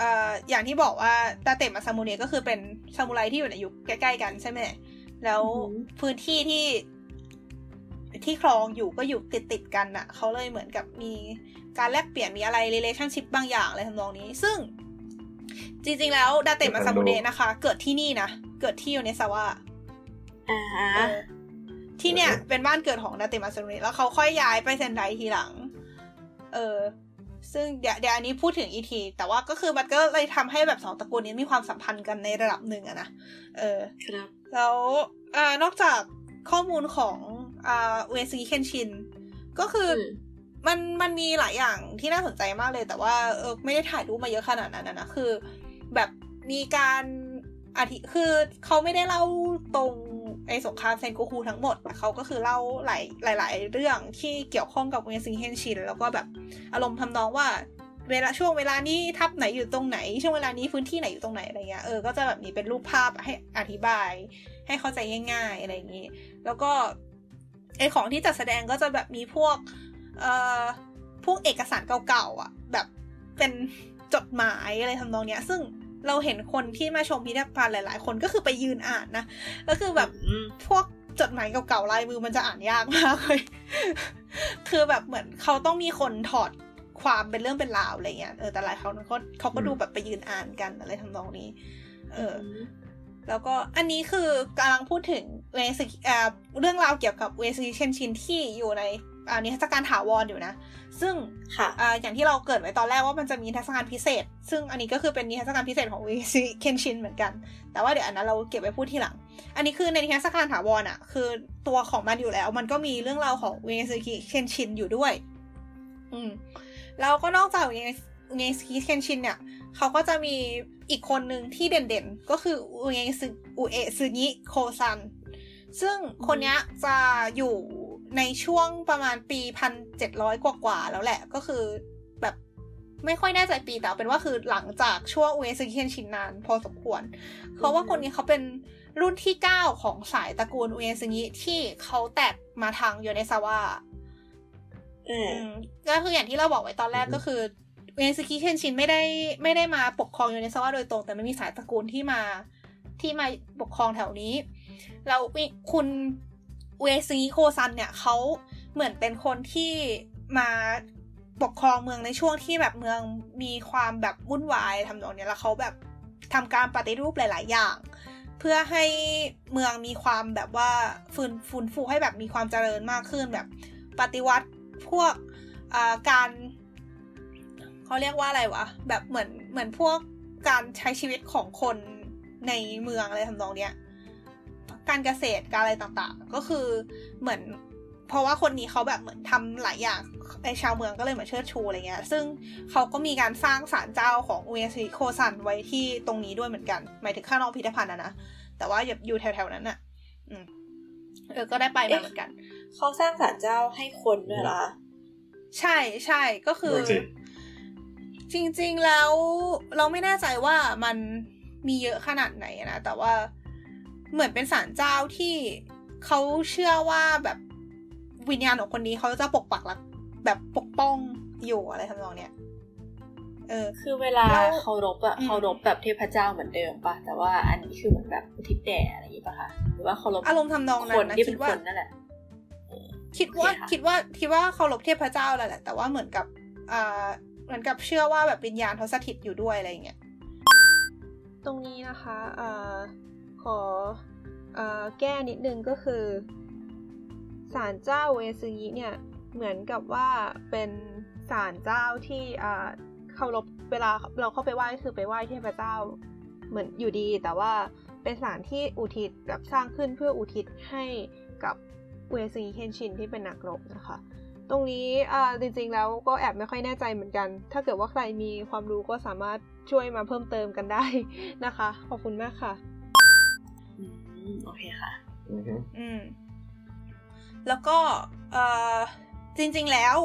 อ่าอย่างที่บอกว่าดาเตะมาซามูเนะก็คือเป็นซามูไรที่อยู่ในยุคใกล้ๆกันใช่ไหม แล้วพื้นที่ที่ที่ครองอยู่ก็อยู่ติดติดๆกันน่ะ เขาเลยเหมือนกับมีการแลกเปลี่ยนมีอะไร relationship บางอย่างอะไรทำนองนี้ ซึ่งจริงๆแล้วดาเตะมาซามูเนะนะคะ เกิดที่นี่นะ เกิดที่โยเนซาวะ อ่าฮะเออที่เนี่ยเป็นบ้านเกิดของดาเตะมาซามูเนะแล้วเขาค่อยย้ายไปเซนไดทีหลัง เออ ซึ่งเดี๋ยวเดี๋ยวอันนี้พูดถึงอีที แต่ว่าก็คือมันก็เลยทำให้แบบสองตระกูลนี้มีความสัมพันธ์กันในระดับหนึ่งอะนะ เออ ครับ แล้วเอ่อนอกจากข้อมูลของอ่าเวซีเคนชิน ก็คืออมมันมันมีหลายอย่างที่น่าสนใจมากเลย แต่ว่าเออไม่ได้ถ่ายรูปมาเยอะขนาดนั้นนะนะคือ แบบมีการอธิคือเขาไม่ได้เล่าตรง ไอสงครามเซนโกคูทั้งหมดเขาก็คือเล่าหลายหลายหลายเรื่องที่เกี่ยวข้องกับอุเอสึกิเคนชินแล้วก็แบบอารมณ์ทำนองว่าเวลาช่วงเวลานี้ทัพไหนอยู่ตรงไหน ช่วงเวลานี้พื้นที่ไหนอยู่ตรงไหนอะไรเงี้ยเออก็จะแบบมีเป็นรูปภาพให้อธิบาย ให้เข้าใจง่ายๆอะไรอย่างนี้ แล้วก็ไอของที่จัดแสดงก็จะแบบมีพวกเอ่อพวกเอกสารเก่าๆอะ แบบเป็นจดหมายอะไรทำนองเนี้ย ซึ่ง เราเห็นคนที่มาชมพิพิธภัณฑ์หลาย ๆ คนก็คือไปยืนอ่านนะแล้วคือแบบอืมพวกจดหมายเก่าๆลายมือมันจะอ่านยากมากเลย คือแบบเหมือนเขาต้องมีคนถอดความเป็นเรื่องเป็นราวอะไรเงี้ย เออ แต่หลายเขาเขาเขาก็ดูแบบไปยืนอ่านกันอะไรทำนองนี้ เออ แล้วก็อันนี้คือกำลังพูดถึงเวสอ่าเรื่องราวเกี่ยวกับอุเอสึกิเคนชินที่อยู่ในอ่า นิทรรศการถาวรอยู่นะ ซึ่งค่ะอ่าอย่างที่เราเกริ่นไว้ตอนแรกว่ามันจะมีนิทรรศการพิเศษ ซึ่งอันนี้ก็คือเป็นนิทรรศการพิเศษของอุเอสึกิเคนชินเหมือนกัน แต่ว่าเดี๋ยวอันนั้นเราเก็บไว้พูดทีหลัง อันนี้คือในนิทรรศการถาวรอะ คือตัวของมันอยู่แล้ว มันก็มีเรื่องราวของอุเอสึกิเคนชินอยู่ด้วย อืมแล้วก็นอกจากอุเอสึกิเคนชินเนี่ยเขาก็จะมีอีกคนหนึ่งที่เด่นๆ ก็คืออุเอซึอุเอะซึงิโคซัน ซึ่งคนเนี้ยจะอยู่ ในช่วงประมาณปีพันเจ็ดร้อยกว่าๆแล้วแหละก็คือแบบไม่ค่อยแน่ใจปีแต่เอาเป็นว่าคือหลังจากช่วงอุเอซึงิเคนชินนานพอสมควร เพราะว่าคนนี้เขาเป็นรุ่นที่เก้าของสายตระกูลอุเอซึงิที่เขาแตกมาทางโยเนซาวะเอออืมก็คืออย่างที่เราบอกไว้ตอนแรกก็คืออุเอสึกิเคนชินไม่ได้ไม่ได้มาปกครองโยเนซาวะโดยตรง แต่มันมีสายตระกูลที่มาที่มาปกครองแถวนี้แล้วคุณ อุเอสึกิโยซันเนี่ยเขาเหมือนเป็นคนที่มาปกครองเมืองในช่วงที่แบบเมืองมีความแบบวุ่นวายทำนองเนี้ยแล้วเขาแบบทำการปฏิรูปหลาย ๆ อย่าง เพื่อให้เมืองมีความแบบว่าฟื้นฟูฟื้นฟูให้แบบมีความเจริญมากขึ้นแบบปฏิวัติพวกอ่าการเขาเรียกว่าอะไรวะแบบเหมือนเหมือนพวกการใช้ชีวิตของคนในเมืองอะไรทำนองเนี้ย การเกษตรการอะไรต่างๆ ก็คือเหมือน เพราะว่าคนนี้เขาแบบเหมือนทำหลายอย่างไอชาวเมืองก็เลยเหมือนเชิดชูอะไรเงี้ย ซึ่งเขาก็มีการสร้างศาลเจ้าของอุเอซิโคซันไว้ที่ตรงนี้ด้วยเหมือนกัน หมายถึงข้างนอกพิพิธภัณฑ์นะนะแต่ว่าอยู่แถวๆนั้นน่ะอืมเออก็ได้ไปมาเหมือนกัน เขาสร้างศาลเจ้าให้คนด้วยเหรอใช่ใช่ก็คือดูสิจริง ๆแล้วเราไม่แน่ใจว่ามันมีเยอะขนาดไหนนะ แต่ว่า เหมือนเป็นศาลเจ้าที่เขาเชื่อว่าแบบวิญญาณของคนนี้เขาจะปกปักรักแบบปกป้องอยู่อะไรทำนองเนี้ยเออ คือเวลาแล้วเคารพอะอืมเคารพแบบเทพเจ้าเหมือนเดิมปะแต่ว่าอันนี้คือเหมือนแบบอุทิศแด่อะไรอย่างงี้ปะคะหรือว่าเคารพอารมณ์ทำนองนั้คนนนะที่คิเป็ดนว่าคนนั่นแหละคิดว่าโอเคค่ะคิดว่าคิดว่าเคารพเทพเจ้าแหละแหละ แต่ว่าเหมือนกับอ่าเหมือนกับเชื่อว่าแบบวิญญาณเขาสถิตอยู่ด้วยอะไรอย่างเงี้ยตรงนี้นะคะเอ่อ ขออแก้นิดนึงก็คือศาลเจ้าเวซึงิเนี่ยเหมือนกับว่าเป็นศาลเจ้าที่เคารพเวลาเราเข้าไปไหว้คือไปไหว้เทพเจ้าเหมือนอยู่ดี แต่ว่าเป็นศาลที่อุทิศแบบสร้างขึ้นเพื่ออุทิศให้กับอุเอสึกิเคนชินที่เป็นนักรบนะคะ ตรงนี้จริงๆแล้วก็แอบไม่ค่อยแน่ใจเหมือนกัน ถ้าเกิดว่าใครมีความรู้ก็สามารถช่วยมาเพิ่มเติมกันได้นะคะ ขอบคุณมากค่ะ โอเคค่ะอือฮึอืม แล้วก็เอ่อจริง ๆ แล้ว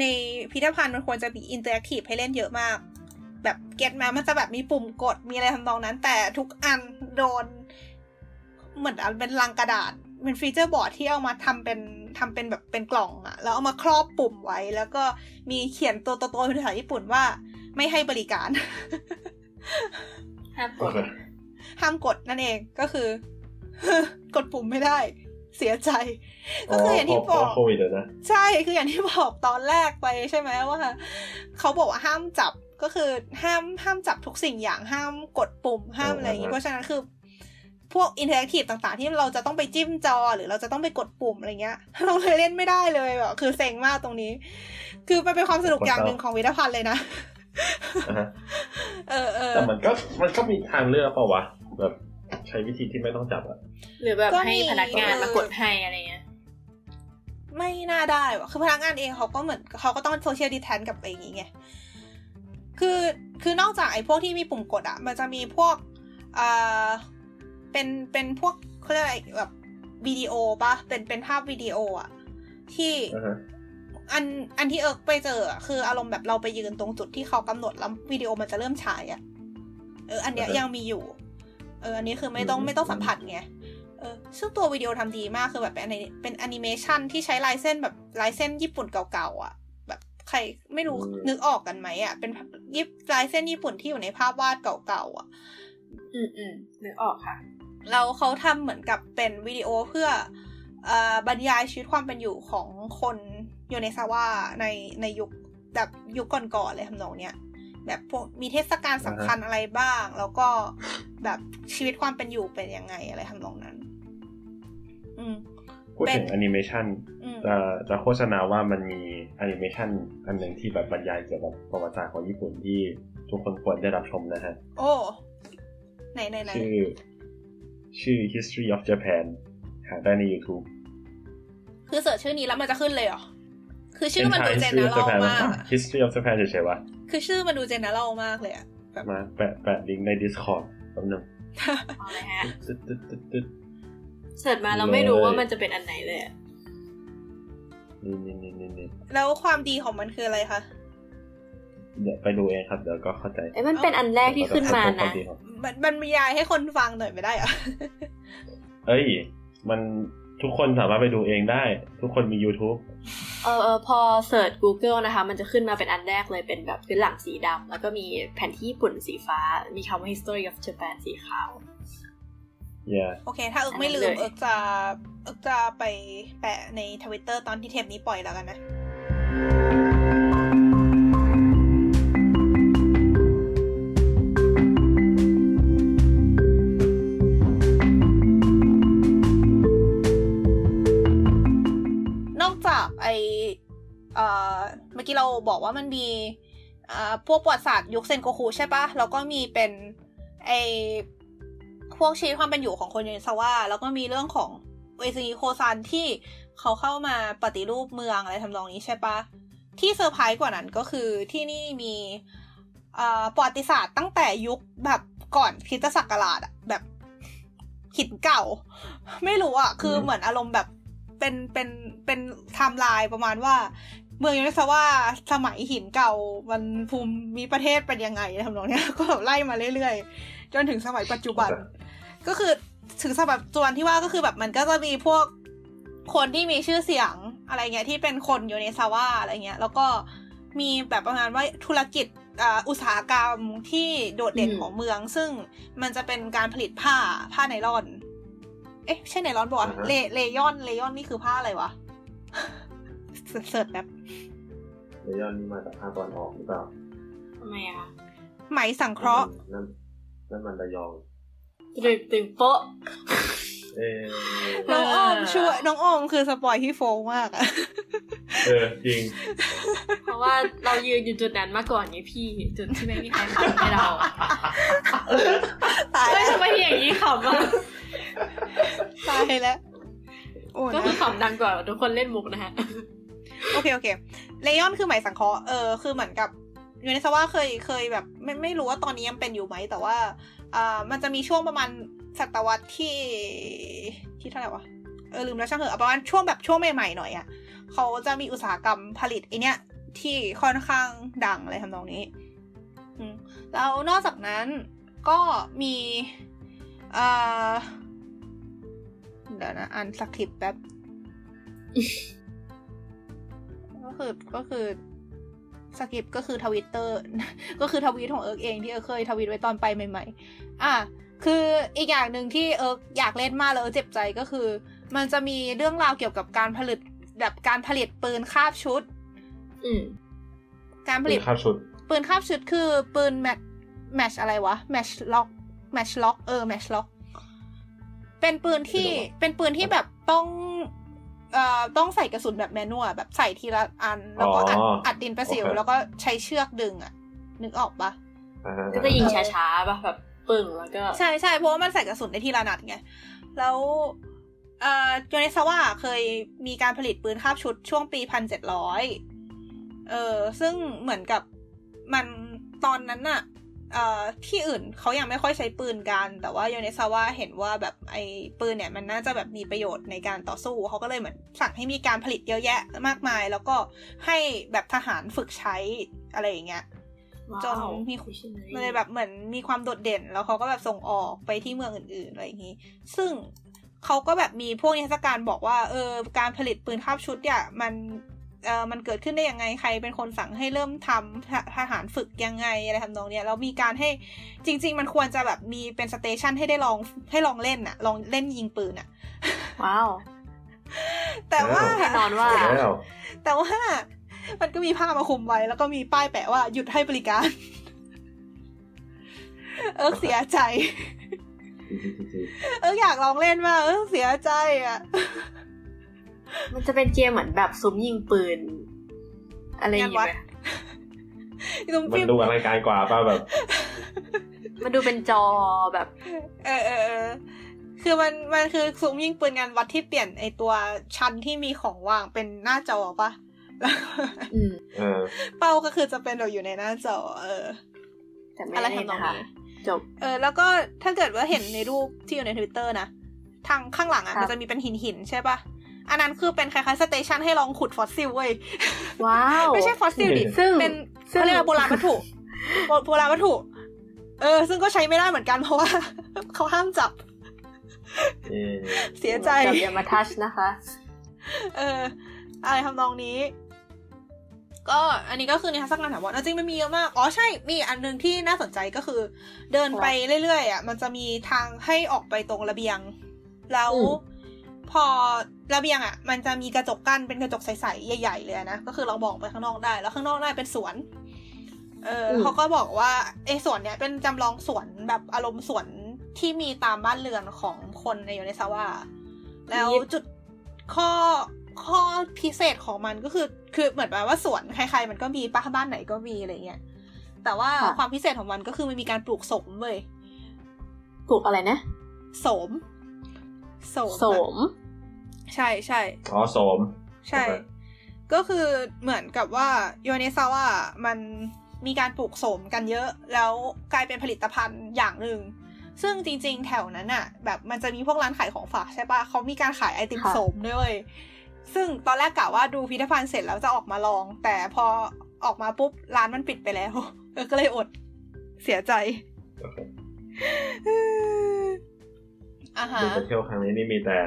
ในพิพิธภัณฑ์มันควรจะมี interactive ให้เล่นเยอะมาก แบบเก็ตมามันจะแบบมีปุ่มกดมีอะไรทำนองนั้น แต่ทุกอันโดน เหมือนอันเป็นลังกระดาษ เป็นฟีเจอร์บอร์ดที่เอามาทำเป็นทำเป็นแบบเป็นกล่องอะแล้วเอามาครอบปุ่มไว้ แล้วก็มีเขียนตัวโตๆเป็นภาษาญี่ปุ่นว่า ไม่ให้บริการ ห้ามกโอดเคห้ามกดนั่นเองก็คือ กดปุ่มไม่ได้ เสียใจ ก็คืออย่างที่เพบราะอกโควิดอะนะใช่คืออย่างที่บอกตอนแรกไปใช่ไหมว่าเขาบอกว่าห้ามจับก็คือห้ามห้ามจับทุกสิ่งอย่างห้ามกดปุ่มห้ามอะไรอย่างนี้อ่าฮะเพราะฉะนั้นคือพวก interactive ต่างๆ ที่เราจะต้องไปจิ้มจอหรือเราจะต้องไปกดปุ่มอะไรเงี้ย เราเลยเล่นไม่ได้เลยแบบคือเซ็งมากตรงนี้ คือมันเป็นความสนุกอย่างหนึ่งของพิพิธภัณฑ์เลยนะอ่าฮะเออเออแต่มันก็มันก็มีทางเลือกเปล่าวะแบบ ใช้วิธีที่ไม่ต้องจับอะหรือแบบก็ให้มีพนักงานเออมากดให้อะไรเงี้ยไม่น่าได้ว่ะคือพนักงานเองเขาก็เหมือนเขาก็ต้อง social distance กับอะไรอย่างงี้ไงคือคือนอกจากไอ้พวกที่มีปุ่มกดอะมันจะมีพวกอ่าเป็นเป็นพวกเขาเรียกอะไรแบบวิดีโอปะเป็นเป็นภาพวิดีโออะที่อ่าฮะอันอันที่เอิร์กไปเจออะคืออารมณ์แบบเราไปยืนตรงจุดที่เขากำหนดแล้ววิดีโอมันจะเริ่มฉายอะเอออันเนี้ยอ่าฮะยังมีอยู่ เอออันนี้คือไม่ต้องอืมไม่ต้องสัมผัสไงเออซึ่งตัววิดีโอทำดีมากคือแบบเป็นอนิเป็นแอนิเมชันที่ใช้ลายเส้นแบบลายเส้นญี่ปุ่นเก่าๆอะแบบใครไม่รู้นึกออกกันไหมอะเป็นยิบลายเส้นญี่ปุ่นที่อยู่ในภาพวาดเก่าๆอะอืมอืมนึกออกค่ะ เราเขาทำเหมือนกับเป็นวิดีโอเพื่อเอ่อบรรยายชีวิตความเป็นอยู่ของคนโยเนซาวะในในยุคแบบยุคก่อนๆเลยทำนองเนี้ย แบบพวกมีเทศกาลสำคัญอะไรบ้าง แล้วก็แบบชีวิตความเป็นอยู่เป็นยังไงอะไรทำนองนั้น อืมพูดถึงเป็นแอนิเมชันอืมจะจะโฆษณาว่ามันมีแอนิเมชันอันหนึ่งที่แบบบรรยายเกี่ยวกับประวัติศาสตร์ของญี่ปุ่นที่ทุกคนควรได้รับชมนะฮะ โอ้ไหนไหนไหนชื่อ ชื่อ history of Japan หาได้ใน YouTube คือ search ชื่อนี้แล้วมันจะขึ้นเลยเหรอ คือชื่อมันดู general history of รัล Japan มากอะอะ history of Japan เฉยๆวะ คือชื่อมันดูเจนเนอรัลมากเลยอะแบบมาแปะแปะลิงก์ใน Discord แป๊บนึงเอาเลยฮะตึ๊ดตึ๊ดตึ๊ดตึ๊ดเสิร์ชมาเราไม่รู้ว่ามันจะเป็นอันไหนเลยอะนี่นี่นี่นี่นี่แล้วความดีของมันคืออะไรคะ เดี๋ยวไปดูเองครับ เดี๋ยวก็เข้าใจเอ้ยมันเป็นอันแรกที่ขึ้นมานะ มันมันบรรยายให้คนฟังหน่อยไม่ได้เหรอ เอ้ย มันทุกคนสามารถไปดูเองได้ ทุกคนมี YouTube เออเออพอเสิร์ช Google นะคะ มันจะขึ้นมาเป็นอันแรกเลยเป็นแบบพื้นหลังสีดำแล้วก็มีแผนที่ญี่ปุ่นสีฟ้า มีคำว่า history of Japan สีขาว yeah โอเค ถ้าเอิกไม่ลืมเลยเอิกจะเอิกจะไปแปะในทวิตเตอร์ตอนที่เทปนี้ปล่อยแล้วกันนะ เมื่อกี้เราบอกว่ามันมีอ่าพวกประวัติศาสตร์ยุคเซนโกคุใช่ปะแล้วก็มีเป็นไอพวกชีวิตความเป็นอยู่ของคนโยเนซาวะแล้วก็มีเรื่องของอุเอสึกิโยซันที่เขาเข้ามาปฏิรูปเมืองอะไรทำนองนี้ใช่ปะที่เซอร์ไพรส์กว่านั้นก็คือที่นี่มีอ่าประวัติศาสตร์ตั้งแต่ยุคแบบก่อนคริสตศักราชอะแบบหินเก่า ไม่รู้อะคืออืมเหมือนอารมณ์แบบเป็นเป็นเป็นไทม์ไลน์ประมาณว่า เมืองโยเนซาวะสมัยหินเก่ามันภูมิมีประเทศเป็นยังไงทำนองเนี้ยก็แบบไล่มาเรื่อยๆ จนถึงสมัยปัจจุบัน ก็คือถึงสมัยปัจจุบันที่ว่าก็คือแบบมันก็จะมีพวกคนที่มีชื่อเสียงอะไรเงี้ยที่เป็นคนโยเนซาวะอะไรเงี้ย แล้วก็มีแบบประมาณว่าธุรกิจอ่าอุตสาหกรรมที่โดดเด่นอืมของเมือง ซึ่งมันจะเป็นการผลิตผ้าผ้าไนลอน เอ๊ะใช่ไนลอนบอกอ่าฮะเลเลยอนเลยอนนี่คือผ้าอะไรวะ เสิร์ชแบบเลยอนนี่มาจากภาคตะวันออกหรือเปล่าทำไมอะไหมสังเคราะห์นั่นนั่นมันระยองตึงตึงโป๊ะเออน้องออมช่วยน้องออมคือสปอยที่โฟงมากอะเออจริง เพราะว่าเรายืนอยู่จุดนั้นมาก่อนไงพี่ จุดที่ไม่มีใครขำให้เราตายเฮ้ยแล้วทำไมอย่างนี้ขำอะตายแล้วโอ้ก็นะคือขำดังกว่าทุกคนเล่นมุกนะฮะ โอเคโอเคเลยอนคือหมายสังเคราะห์เออคือเหมือนกับยูนิสว่าเคยเคยแบบไม่ไม่รู้ว่าตอนนี้ยังเป็นอยู่ไหมแต่ว่าอ่ามันจะมีช่วงประมาณศตวรรษที่ที่เท่าไหร่วะเออลืมแล้วช่างเถอะประมาณช่วงแบบช่วงใหม่ๆหน่อยอะ่ะเขาจะมีอุตสาหกรรมผลิตไอเนี้ยที่ค่อนข้างดังอะไรทำนองนี้แล้วนอกจากนั้นก็มีอ่าเดี๋ยวนะอ่านสคริปต์แป๊บ ก็คือก็คือสกิปก็คือทวิตเตอร์ก็คือทวีตของเอิร์กเองที่เอิร์กเคยทวีตไว้ตอนไปใหม่ ๆ อะคืออีกอย่างหนึ่งที่เอิร์กอยากเล่นมากแล้วเอิร์กเจ็บใจก็คือ มันจะมีเรื่องราวเกี่ยวกับการผลิตแบบการผลิตปืนคาบชุด อืมการผเป็ลิตนข้าวชุด ปืนคาบชุดคือปืน match match อะไรวะ matchlock matchlock เออ matchlock เป็นปืนที่เป็นปืนที่แบบต้องเอ่อ ต้องใส่กระสุนแบบ manual แบบใส่ทีละอัน แล้วก็อัดอ๋ออัอัดดินประสิวโอเคแล้วก็ใช้เชือกดึงอะนึกออกปะอ่าฮะก็จะยิงช้าๆป่ะแบบปึ่งแล้วก็ ใช่ใช่เพราะว่ามันใส่กระสุนได้ทีละนัดไง แล้วเอ่อโยเนซาวะเคยมีการผลิตปืนคาบชุดช่วงปีพันเจ็ดร้อยเออซึ่งเหมือนกับมันตอนนั้นน่ะเอ่อ ที่อื่นเขายังไม่ค่อยใช้ปืนกัน แต่ว่าโยเนซาวะเห็นว่าแบบไอ้ปืนเนี่ยมันน่าจะแบบมีประโยชน์ในการต่อสู้เขาก็เลยเหมือนสั่งให้มีการผลิตเยอะแยะมากมาย แล้วก็ให้แบบทหารฝึกใช้อะไรอย่างเงี้ยว้าวจนมีมันเลยแบบเหมือนมีความโดดเด่น แล้วเขาก็แบบส่งออกไปที่เมืองอื่น ๆอะไรอย่างนี้ซึ่งเขาก็แบบมีพวกนิทรรศการบอกว่าเออการผลิตปืนคาบชุดเนี่ยมัน เออมันเกิดขึ้นได้ยังไงใครเป็นคนสั่งให้เริ่มทำทหทหารฝึกยังไงอะไรทำนองเนี้ยแล้วมีการให้จริง ๆ มันควรจะแบบมีเป็นสเตชันให้ได้ลองให้ลองเล่นอะลองเล่นยิงปืนอะว้าว แต่ว่าแน่นอนว่าแล้วแต่ว่ามันก็มีผ้ามาคุมไว้ แล้วก็มีป้ายแปะว่าหยุดให้บริการ เอิกเสียใจ เอิกอยากลองเล่นมากเอิกเสียใจอะ มันจะเป็นเกมเหมือนแบบซุ้มยิงปืน อะไรอย่างงานวัเงี้ดยตุ้มมันฟิมดูอลังการกว่าป่ะแบบ มันดูเป็นจอแบบเออเออเออคือมันมันคือซุ้มยิงปืนงานวัดที่เปลี่ยนไอตัวชั้นที่มีของวางเป็นหน้าจอปะแล้วอืมเออเป้าก็คือจะเป็นเราอยู่ในหน้าจอ เออแต่ไม่อะไรได้ทำนองนะคะนี้จบ เออ แล้วก็ถ้าเกิดว่าเห็นในรูปที่อยู่ในทวิตเตอร์นะทางข้างหลังอะครับมันจะมีเป็นหินหินๆใช่ปะ อันนั้นคือเป็นคล้ายๆ station ให้ลองขุดฟอสซิลเว้ย ว้าว ไม่ใช่ฟอสซิลดิซึ่งเป็นซึ่งเขาเรียกว่าโบราณวัตถุโบโบราณวัตถุ เออ ซึ่งก็ใช้ไม่ได้เหมือนกันเพราะว่าเขาห้ามจับเออเสียใจจับอย่ามาทัชนะคะ เออ อะไรทำนองนี้ ก็อันนี้ก็คือในทัศนการถามว่าจริงๆมันมีเยอะมาก อ๋อใช่ มีอันหนึ่งที่น่าสนใจก็คือ เดินไปเรื่อยๆอะ มันจะมีทางให้ออกไปตรงระเบียง แล้วอืมพอ ระเบียงอะ มันจะมีกระจกกั้นเป็นกระจกใสๆใหญ่ๆเลยนะก็คือเรามองไปข้างนอกได้ แล้วข้างนอกได้เป็นสวน เอออเขาก็บอกว่าไอ้สวนเนี้ยเป็นจำลองสวนแบบอารมณ์สวนที่มีตามบ้านเรือนของคนในโยเนซาวะแล้วจุดข้อข้อพิเศษของมันก็คือ คือเหมือนแบบว่าสวนใครๆมันก็มีป้าบ้านไหนก็มีอะไรเงี้ยแต่ว่าค่ะความพิเศษของมันก็คือมันมีการปลูกสมเว้ยปลูกอะไรนะสมสมโสอะม ใช่ใช่อ๋อโสม ใช่โอเคก็คือเหมือนกับว่าโยเนซาวะมันมีการปลูกโสมกันเยอะ แล้วกลายเป็นผลิตภัณฑ์อย่างหนึ่ง ซึ่งจริง ๆ แถวนั้นอะแบบมันจะมีพวกร้านขายของฝากใช่ปะเขามีการขายไอติมค่ะโสมด้วยเวย ซึ่งตอนแรกกะว่าดูพิพิธภัณฑ์เสร็จแล้วจะออกมาลอง แต่พอออกมาปุ๊บร้านมันปิดไปแล้วเออก็เลยอดเสียใจโอเคอ่าฮะดูไปเที่ยวครั้งนี้นี่มีแต่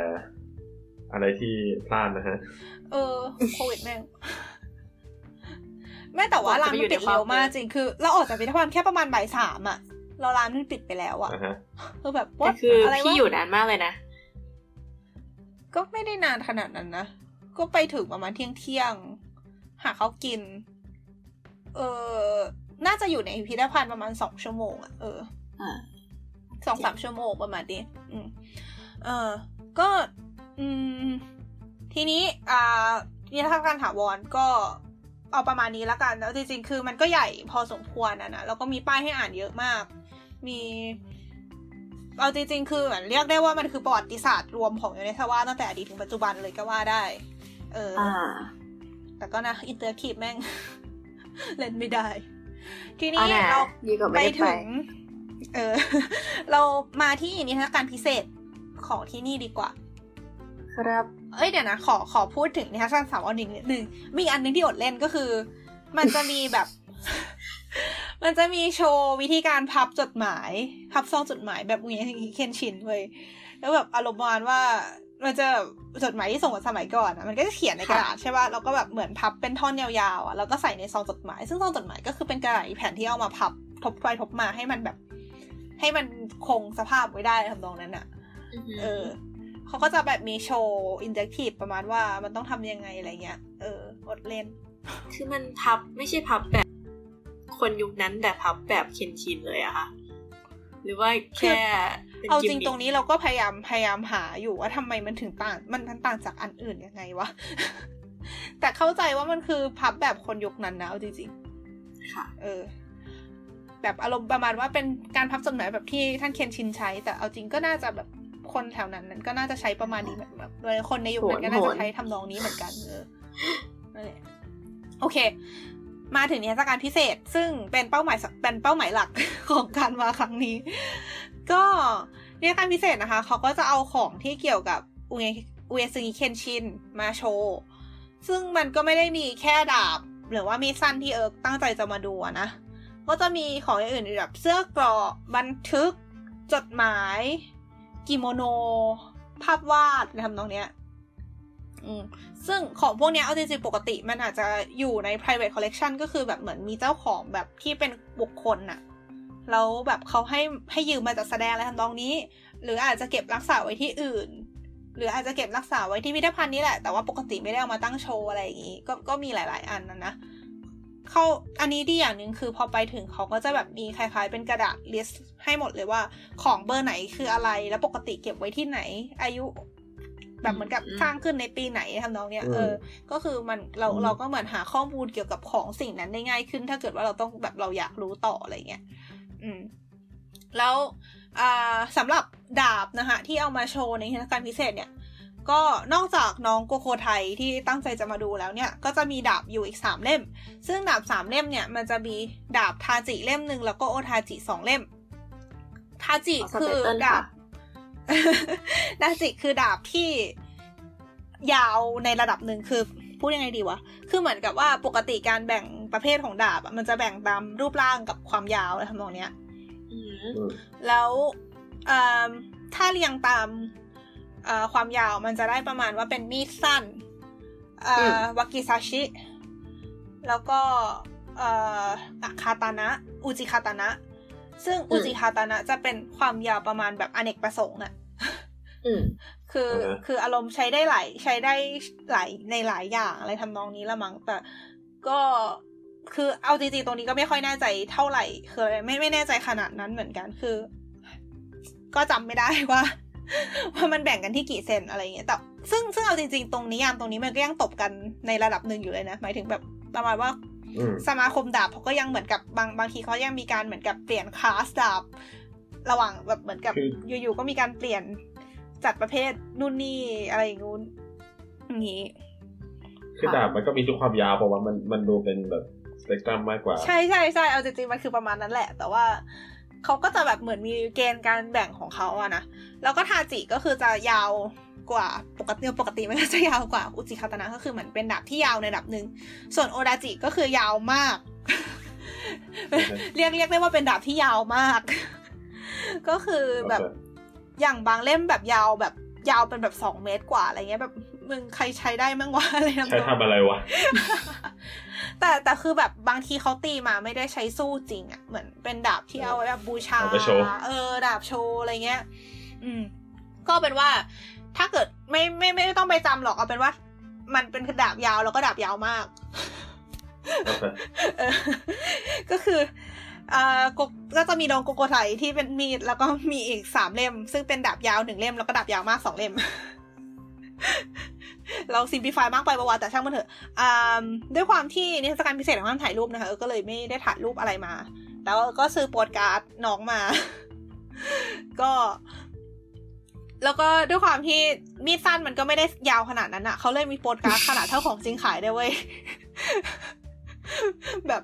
อะไรที่พลาดนะฮะ เออโควิดแม่งแม่แต่ว่าร้านมันปิดเร็วมากจริงคือ เราออกจากพิพิธภัณฑ์แค่ประมาณบ่ายสามอะเราร้านมันปิดไปแล้วอะอ่าฮะคือแบบแต่ว่าคืออะไรพี่วะอยู่นานมากเลยนะ ก็ไม่ได้นานขนาดนั้นนะ ก็ไปถึงประมาณเที่ยงเที่ยง หาเขากิน เออน่าจะอยู่ในพิพิธภัณฑ์ประมาณสองชั่วโมงอะเอออ่าสองสามชั่วโมงประมาณนี้อืมเออก็ อืม ทีนี้ อ่านิทรรศการถาวรก็เอาประมาณนี้แล้วกัน แล้วจริงๆ คือมันก็ใหญ่พอสมควรนะนะ แล้วก็มีป้ายให้อ่านเยอะมาก มี เอาจริงๆ คือเหมือนเรียกได้ว่ามันคือประวัติศาสตร์รวมของโยเนซาวะตั้งแต่อดีตถึงปัจจุบันเลยก็ว่าได้ เอออ่าแต่ก็นะ interactive แม่ง เล่นไม่ได้ ทีนี้เอาแน่เราดีกว่าไปไม่ได้ไปถึง เออ เรามาที่นิทรรศการพิเศษของที่นี่ดีกว่า ครับ เอ้ยเดี๋ยวนะ ขอขอพูดถึงนิทรรศการสามวันหนึ่งนิดนึง มีอันหนึงที่อดเล่นก็คือ มันจะมีแบบ มันจะมีโชว์วิธีการพับจดหมาย พับซองจดหมายแบบวีเคนชินเว้ยแล้วแบบอารมณ์ประมาณว่ามันจะจดหมายที่ส่งกันสมัยก่อนอะมันก็จะเขียนในกระดาษใช่ป่ะแล้วก็แบบเหมือนพับเป็นท่อนยาวๆอะแล้วก็ใส่ในซองจดหมาย ซึ่งซองจดหมายก็คือเป็นกระดาษอีกแผ่นที่เอามาพับทบไปทบมาให้มันแบบ ให้มันคงสภาพไว้ได้ทำนองนั้นอะเออ เขาก็จะแบบมีโชว์อินเ c อร์ทีฟประมาณว่ามันต้องทำยังไงอะไรเงี้ย เอออดเล่น คือมันพับไม่ใช่พับแบบ คนยุคนั้นแต่พับแบบเคนชินเลยอะค่ะ หรือว่าแค่เป็นเอาจริงกิมมิคตรงนี้เราก็พยายามพยายามหาอยู่ว่าทำไมมันถึงต่างมันมันต่างจากอันอื่นยังไงวะ แต่เข้าใจว่ามันคือพับแบบคนยุคนั้นนะเอาจริงค่ะๆเออแบบอารมณ์ประมาณว่าเป็นการพับจดหมายแบบที่ท่านเคนชินใช้ แต่เอาจริงก็น่าจะแบบ คนแถวนั้นนั้นก็น่าจะใช้ประมาณนี้แบบแบบเลยคนในยุคนั้นก็น่าจะใช้ทำนองนี้เหมือนกันเออนั่นแหละโอเค มาถึงนิทรรศการพิเศษ ซึ่งเป็นเป้าหมายสเป็นเป้าหมายหลักของการมาครั้งนี้ ก็นิทรรศการพิเศษนะคะ เขาก็จะเอาของที่เกี่ยวกับอุเออุเอซึงิเคนชินมาโชว์ ซึ่งมันก็ไม่ได้มีแค่ดาบ หรือว่ามีดสั้นที่เอิร์กตั้งใจจะมาดูอะนะ ก็จะมีของอย่างอื่นอีกแบบเสื้อเกราะบันทึก จดหมาย กิโมโน ภาพวาดอะไรทำนองเนี้ยซึ่งของพวกเนี้ยเอาจริงๆปกติมันอาจจะอยู่ใน private collection ก็คือแบบเหมือนมีเจ้าของแบบที่เป็นบุคคลน่ะ แล้วแบบเขาให้ให้ยืมมาจัดแสดงอะไรทำนองนี้ หรืออาจจะเก็บรักษาไว้ที่อื่น หรืออาจจะเก็บรักษาไว้ที่พิพิธภัณฑ์นี้แหละ แต่ว่าปกติไม่ได้เอามาตั้งโชว์อะไรอย่างนี้ ก็ก็มีหลาย ๆ อันนะนะ เขาอันนี้ดีอย่างหนึ่งคือพอไปถึงเขาก็จะแบบมีคล้ายๆ เป็นกระดาษ list ให้หมดเลยว่าของเบอร์ไหนคืออะไรแล้วปกติเก็บไว้ที่ไหน อายุ แบบเหมือนกับอืมสร้างขึ้นในปีไหนทำนองเนี้ยอืมเออ ก็คือมันเราอืมเราก็เหมือนหาข้อมูลเกี่ยวกับของสิ่งนั้นได้ง่ายขึ้น ถ้าเกิดว่าเราต้องแบบเราอยากรู้ต่ออะไรเงี้ยอืม แล้วอ่าสำหรับดาบนะคะที่เอามาโชว์ในเทศกาลพิเศษเนี่ย ก็นอกจากน้องโกโคไทยที่ตั้งใจจะมาดูแล้วเนี่ย ก็จะมีดาบอยู่อีกสามเล่ม ซึ่งดาบสามเล่มเนี่ย มันจะมีดาบทาจิเล่มหนึ่งแล้วก็โอทาจิสองเล่ม ทาจิขอคือ subtitle ดาค่ะบดาจิคือดาบที่ยาวในระดับหนึ่งคือพูดยังไงดีวะ คือเหมือนกับว่าปกติการแบ่งประเภทของดาบอะมันจะแบ่งตามรูปร่างกับความยาวอะไรทำนองเนี้ยอืมอืมแล้วเอิ่มถ้าเรียงตามเอ่อ ความยาวมันจะได้ประมาณว่าเป็นมีดสั้นเอ่ออวากิซาชิ แล้วก็เอ่ออะคาตานะ อุจิคาตานะ ซึ่งอุจิคาตานะจะเป็นความยาวประมาณแบบอเนกประสงค์อะอืมคืออาฮะคืออารมณ์ใช้ได้หลายใช้ได้หลายในหลายอย่างอะไรทำนองนี้ละมั้งแต่ก็คือเอาจริงๆตรงนี้ก็ไม่ค่อยแน่ใจเท่าไหร่ คืออะไรไม่ไม่แน่ใจขนาดนั้นเหมือนกันคือ ก็จำไม่ได้ว่า ว่ามันแบ่งกันที่กี่เซนอะไรอย่างเงี้ยแต่ซึ่งซึ่งเอาจริงๆ ตรงนี้ยามตรงนี้มันก็ยังตบกันในระดับหนึ่งอยู่เลยนะหมายถึงแบบประมาณว่าอืมสมาคมดาบเขาก็ยังเหมือนกับบางบางทีเขายังมีการเหมือนกับเปลี่ยนคลาสดาบ ระหว่างแบบเหมือนกับคืออยู่ๆก็มีการเปลี่ยนจัดประเภทนู่นนี่อะไรอย่างงู้นอย่างนี้คือดาบมันก็มีทุกความยาวเพราะว่ามันมันดูเป็นแบบสเปกตรัมมากกว่า ใช่ใช่ใช่เอาจริงๆมันคือประมาณนั้นแหละ แต่ว่า เขาก็จะแบบเหมือนมีเกณฑ์การแบ่งของเขาอะนะ แล้วก็ทาจิก็คือจะยาวกว่าปกติปกติมันก็จะยาวกว่าอุจิคาตนะก็คือเหมือนเป็นดาบที่ยาวในระดับหนึ่ง ส่วนโอดาจิก็คือยาวมาก เรียกเรียกได้ว่าเป็นดาบที่ยาวมาก ก็คือแบบโอเคอย่างบางเล่มแบบยาวแบบยาวเป็นแบบสองเมตรกว่าอะไรเงี้ยแบบมึงใครใช้ได้มั้งวะอะไรทำนองใช้ทำอะไรวะ แต่แต่คือแบบบางทีเขาตีมาไม่ได้ใช้สู้จริงอะ่ะเหมือนเป็นดาบที่เอาไว้แบบบูชาเอาไปโชว์เออดาบโชว์อะไรเงี้ย อืม ก็เป็นว่า ถ้าเกิดไม่ไม่ไม่ต้องไปจำหรอกเอาเป็นว่า มันเป็นดาบยาวแล้วก็ดาบยาวมากโอเคเออก็คืออ่าโกก็จะมีดองโกโกไทที่เป็นมีดแล้วก็มีอีกสามเล่ม ซึ่งเป็นดาบยาวหนึ่งเล่มแล้วก็ดาบยาวมากสองเล่ม เรา simplify มากไปประวัติแต่ช่างมันเถอะด้วยความที่นิทรรศการพิเศษเขาห้ามถ่ายรูปนะคะก็เลยไม่ได้ถ่ายรูปอะไรมา แต่ว่าก็ซื้อโปสการ์ดน้องมา ก็ แล้วก็ด้วยความที่มีดสั้นมันก็ไม่ได้ยาวขนาดนั้นอะเขาเลยมีโปสการ์ดขนาดเท่าของจริงขายได้เว้ย แบบ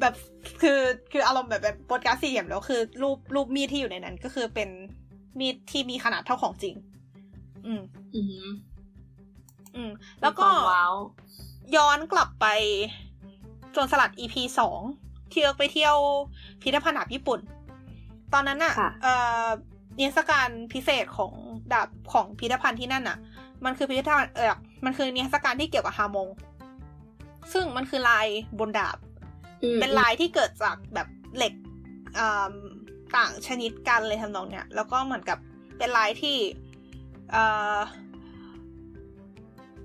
แบบคือคืออารมณ์แบบแบบโปสการ์ดสี่เหลี่ยมแล้วคือรูปรูปมีดที่อยู่ในนั้น ก็คือเป็นมีดที่มีขนาดเท่าของจริง อืมอือหืออืม แล้วก็มีความว้าวย้อนกลับไปโจนสลัด EP สองที่เอิร์กไปเที่ยวพิพิธภัณฑ์ดาบญี่ปุ่น ตอนนั้นอะค่ะเอ่อนิทรรศการพิเศษของดาบของพิพิธภัณฑ์ที่นั่นอะมันคือพิพิธภัณฑ์เออมันคือนิทรรศการที่เกี่ยวกับฮามง ซึ่งมันคือลายบนดาบอืมเป็นลายที่เกิดจากแบบเหล็กอ่าต่างชนิดกันเลยทำนองเนี้ย แล้วก็เหมือนกับเป็นลายที่ เอ่อ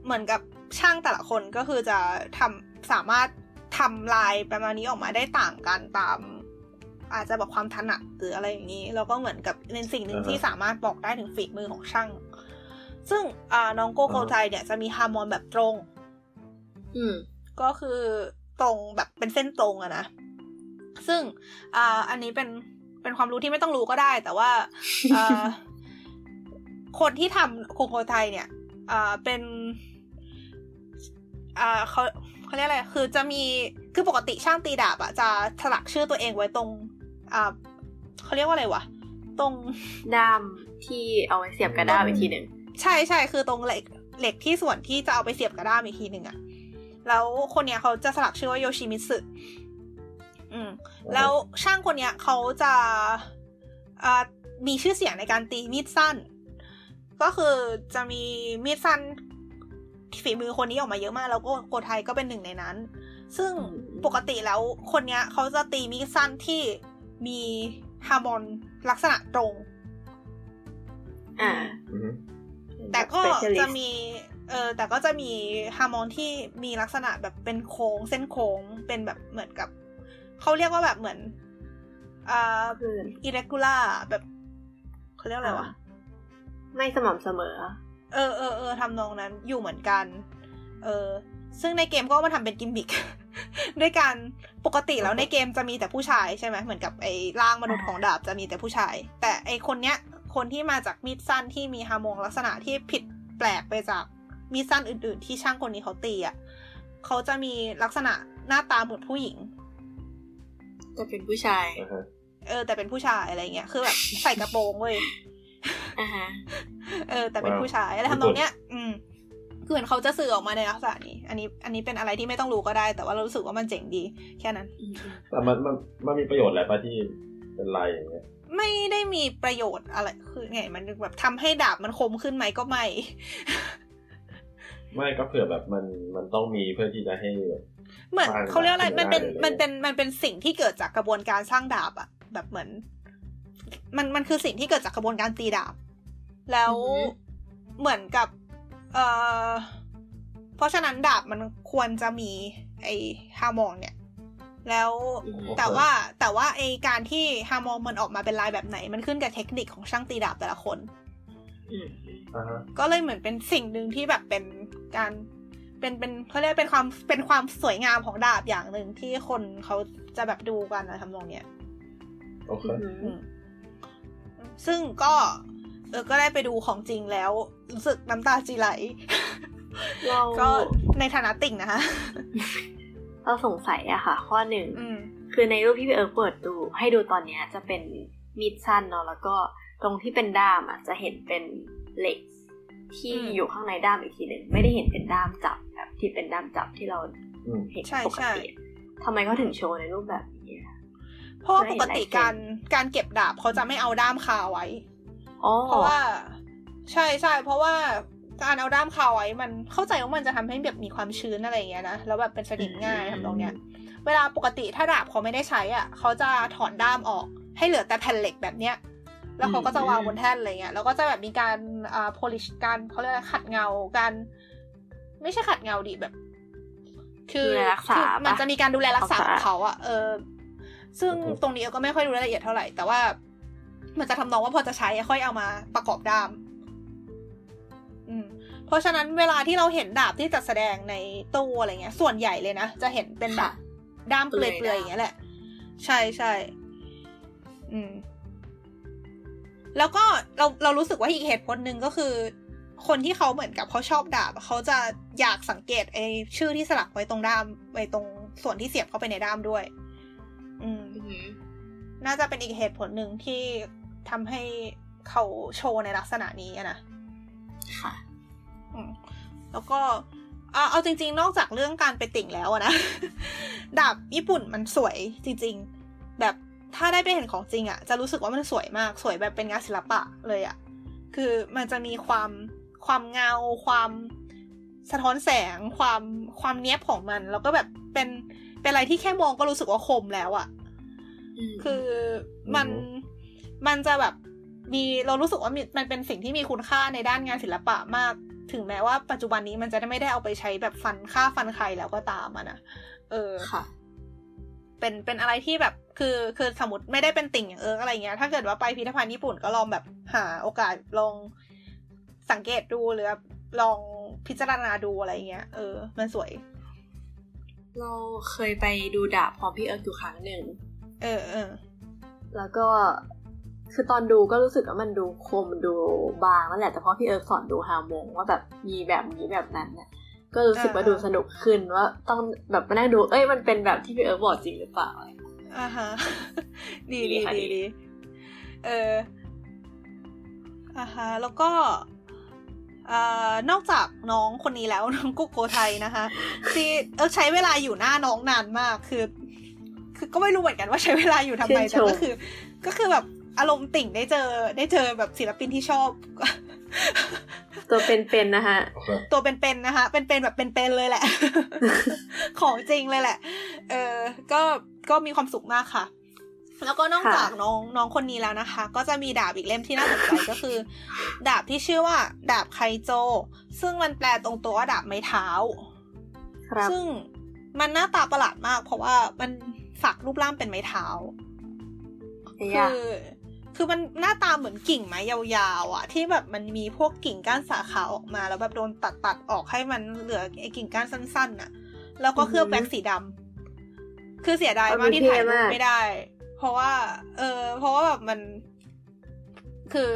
เหมือนกับช่างแต่ละคนก็คือจะทำสามารถทำลายประมาณนี้ออกมาได้ต่างกันตาม อาจจะแบบความถนัดหรืออะไรอย่างนี้แล้วก็เหมือนกับเป็นสิ่งหนึ่งอ่าฮะที่สามารถบอกได้ถึงฝีมือของช่าง ซึ่งอ่าน้องโกโกอ่าฮะไทเนี่ยจะมีฮาร์โมนแบบตรง อืม ก็คือตรงแบบเป็นเส้นตรงอะนะ ซึ่งอ่าอันนี้เป็นเป็นความรู้ที่ไม่ต้องรู้ก็ได้ แต่ว่าอ่า คนที่ทำโคโคไทยเนี่ยอ่าเป็นอ่าเขาเขาเรียกอะไร คือจะมี คือปกติช่างตีดาบอะจะสลักชื่อตัวเองไว้ตรงอ่าเขาเรียกว่าอะไรวะ ตรงด้ามที่เอาไว้เสียบกระด้ามอีกทีหนึ่ง ใช่ใช่คือตรงเหล็กเหล็กที่ส่วนที่จะเอาไปเสียบกระด้ามอีกทีหนึ่งอะแล้วคนเนี้ยเขาจะสลักชื่อว่าโยชิมิสึอืม แล้วช่างคนเนี้ยเขาจะอ่ามีชื่อเสียงในการตีมีดสั้น ก็คือจะมีมีดสั้นฝีมือคนนี้ออกมาเยอะมาก แล้วก็โกไทยก็เป็นหนึ่งในนั้น ซึ่งปกติแล้วคนเนี้ยเขาจะตีมีดสั้นที่มีฮาร์โมนลักษณะตรง อ่าอือฮึแต่ก็ Specialist จะมี เออแต่ก็จะมีฮาร์โมนที่มีลักษณะแบบเป็นโค้งเส้นโค้งเป็นแบบเหมือนกับ เขาเรียกว่าแบบเหมือนอ่าคือ irregular แบบเขาเรียกอะไรวะ ไม่สม่ำเสมอ เออเออเออทำนองนั้นอยู่เหมือนกัน เออ ซึ่งในเกมก็มาทำเป็นกิมมิคด้วยการปกติแล้วในเกมจะมีแต่ผู้ชายใช่ไหมเหมือนกับไอ้ร่างมนุษย์ของดาบจะมีแต่ผู้ชาย แต่ไอ้คนเนี้ย คนที่มาจากมีดสั้นที่มีฮาร์โมนลักษณะที่ผิดแปลกไปจากมีดสั้นอื่น ๆ ที่ช่างคนนี้เขาตีอะเขาจะมีลักษณะหน้าตาเหมือนผู้หญิงจะเป็นผู้ชายอ่าฮะเออ แต่เป็นผู้ชายอะไรเงี้ย คือแบบใส่กระโปรงเว้ยอ่าฮะ เออ แต่เป็นผู้ชายอะไรทำนองเนี้ย อืมคือเหมือนเขาจะสื่อออกมาในลักษณะนี้ อันนี้ อันนี้เป็นอะไรที่ไม่ต้องรู้ก็ได้ แต่ว่าเรารู้สึกว่ามันเจ๋งดี แค่นั้นอืมแต่มันมันมันมีประโยชน์อะไรปะที่เป็นลายอย่างเงี้ยไม่ได้มีประโยชน์อะไร คือไงมันแบบทำให้ดาบมันคมขึ้นไหมก็ไม่ ไม่ก็เผื่อแบบมันมันต้องมีเพื่อที่จะให้แบบเหมือนสร้างเขาเรียกอะไรดาบมันเป็นได้เลยมันเป็นมันเป็นสิ่งที่เกิดจากกระบวนการสร้างดาบอะแบบเหมือน มันมันคือสิ่งที่เกิดจากกระบวนการตีดาบ แล้วเหมือนกับ เอ่อเพราะฉะนั้นดาบมันควรจะมีไอฮาร์โมนเนี่ย แล้วอืมแต่ว่าแต่ว่าไอการที่ฮาร์โมนมันออกมาเป็นลายแบบไหน มันขึ้นกับเทคนิคของช่างตีดาบแต่ละคนอืมอ่าฮะก็เลยเหมือนเป็นสิ่งหนึ่งที่แบบเป็นการเป็นเป็นเขาเรียกเป็นความเป็นความสวยงามของดาบอย่างหนึ่งที่คนเขาจะแบบดูกันนะทำนองเนี้ยโอเคอืมอืมซึ่งก็ เออก็ได้ไปดูของจริงแล้วรู้สึกน้ำตาจีไหลเราก็ในฐานะติ่งนะคะ เราสงสัยอะค่ะ ข้อหนึ่งอืมคือในรูปที่พี่เอิร์กเปิดดูให้ดูตอนเนี้ยจะเป็นมีดสั้นเนาะแล้วก็ตรงที่เป็นด้ามอะจะเห็นเป็นเหล็กที่อืมอยู่ข้างในด้ามอีกทีหนึ่งไม่ได้เห็นเป็นด้ามจับแบบที่เป็นด้ามจับที่เราอืมเห็นใช่ปกใช่ติทำไมเขาถึงโชว์ในรูปแบบนี้อะเพราะว่าเคยปเห็นกติลายเซ็นการการเก็บดาบเขาจะไม่เอาด้ามคาไว้อ๋อ เพราะว่า ใช่ใช่เพราะว่าการเอาด้ามคาไว้มันเข้าใจว่ามันจะทำให้แบบมีความชื้นอะไรอย่างเงี้ยนะแล้วแบบเป็นสนิมง่ายทำตรงเนี้ย เวลาปกติถ้าดาบเขาไม่ได้ใช้อะเขาจะถอนด้ามออก ให้เหลือแต่แผ่นเหล็กแบบเนี้ย แล้วเขาก็จะวางบนแท่นอะไรเงี้ยแล้วก็จะแบบมีการอ่า polish การเขาเรียกอะไรขัดเงาการไม่ใช่ขัดเงาดิแบบ คือดูแลรักษาคือมันปะจะมีการดูแลรักษาความขสะอาอดงเขาอะเออซึ่งตรงนี้เออก็ไม่ค่อยรู้รายละเอียดเท่าไหร่แต่ว่า มันจะทำนองว่าพอจะใช้ค่อยเอามาประกอบด้ามอืมเพราะฉะนั้นเวลาที่เราเห็นดาบที่จัดแสดงในตู้อะไรเงี้ย ส่วนใหญ่เลยนะ จะเห็นเป็นแบบค่ะด้ามเปเปลืลือยอยด้ามๆอย่างเงี้ยแหละ ใช่ใช่อืม แล้วก็เราเรารู้สึกว่าอีกเหตุผลหนึ่งก็คือ คนที่เขาเหมือนกับเขาชอบดาบอะเขาจะอยากสังเกตไอ้ชื่อที่สลักไว้ตรงด้ามไว้ตรงส่วนที่เสียบเข้าไปในด้ามด้วย อืมอือหือน่าจะเป็นอีกเหตุผลหนึ่งที่ ทำให้เขาโชว์ในลักษณะนี้อะนะค่ะอืมแล้วก็เอาเอาจริง ๆ นอกจากเรื่องการไปติ่งแล้วอะนะดาบญี่ปุ่นมันสวยจริง ๆ แบบถ้าได้ไปเห็นของจริงอะจะรู้สึกว่ามันสวยมากสวยแบบเป็นงานศิลปะเลยอะคือมันจะมีความความเงา ความสะท้อนแสง ความความเนี้ยบของมัน แล้วก็แบบเป็นเป็นอะไรที่แค่มองก็รู้สึกว่าคมแล้วอะคือมันอือฮึ มันจะแบบมีเรารู้สึกว่ามีมันเป็นสิ่งที่มีคุณค่าในด้านงานศิลปะมาก ถึงแม้ว่าปัจจุบันนี้มันจะไม่ได้เอาไปใช้แบบฟันค่าฟันใครแล้วก็ตามอะนะเออค่ะ เป็นเป็นอะไรที่แบบคือคือสมมติไม่ได้เป็นติ่งอย่างเอิร์กอะไรเงี้ย ถ้าเกิดว่าไปพิพิธภัณฑ์ญี่ปุ่นก็ลองแบบหาโอกาสลองสังเกตดูหรือแบบลองพิจารณาดูอะไรเงี้ย เออ มันสวย เราเคยไปดูดาบพร้อมพี่เอิร์กอยู่ครั้งหนึ่ง เออเออแล้วก็ คือตอนดูก็รู้สึกว่ามันดูคมดูบางนั่นแหละแต่พอพี่เอิร์กสอนดูฮาร์โมงว่าแบบมีแบบนี้แบบนั้นเนี่ยก็รู้สึกว่าอ่าดูสนุกขึ้นว่าต้องแบบมานั่งดู เอ้ยมันเป็นแบบที่พี่เอิร์กบอกจริงหรือเปล่าอ่าฮะดีดีดีค่ะดีดีดีเอออ่าฮะแล้วก็เอ่อนอกจากน้องคนนี้แล้วน้องกุ๊กโกไทยนะคะที่เออใช้เวลาอยู่หน้าน้องนานมากคือ คือก็ไม่รู้เหมือนกันว่าใช้เวลาอยู่ทำไมชื่นชแต่มก็คือ ก็คือแบบ อารมณ์ติ่งได้เจอได้เจอแบบศิลปินที่ชอบ ตัวเป็นๆนะคะโอเคตัวเป็นๆนะคะเป็นๆแบบเป็นๆเลยแหละ ของจริงเลยแหละ เออก็ก็มีความสุขมากค่ะแล้วก็นอกค่ะจากน้องน้องคนนี้แล้วนะคะ ก็จะมีดาบอีกเล่มที่น่าสนใจก็คือ ดาบที่ชื่อว่า ดาบไคโจ ซึ่งมันแปลตรงตัวว่าดาบไม้เท้าครับซึ่งมันหน้าตาประหลาดมาก เพราะว่ามันฝักรูปร่างเป็นไม้เท้าไอ้คืยะอ คือมันหน้าตาเหมือนกิ่งไม้ยาวๆอะที่แบบมันมีพวกกิ่งก้านสาขาออกมา แล้วแบบโดนตัดตัดๆออกให้มันเหลือไอ้กิ่งก้านสั้นๆน่ะ แล้วก็เคลือบแว็กซ์สีดำคือเสียดายมากที่ถ่ายรูปไม่ได้ เพราะว่า เออ เพราะว่าแบบมัน คือ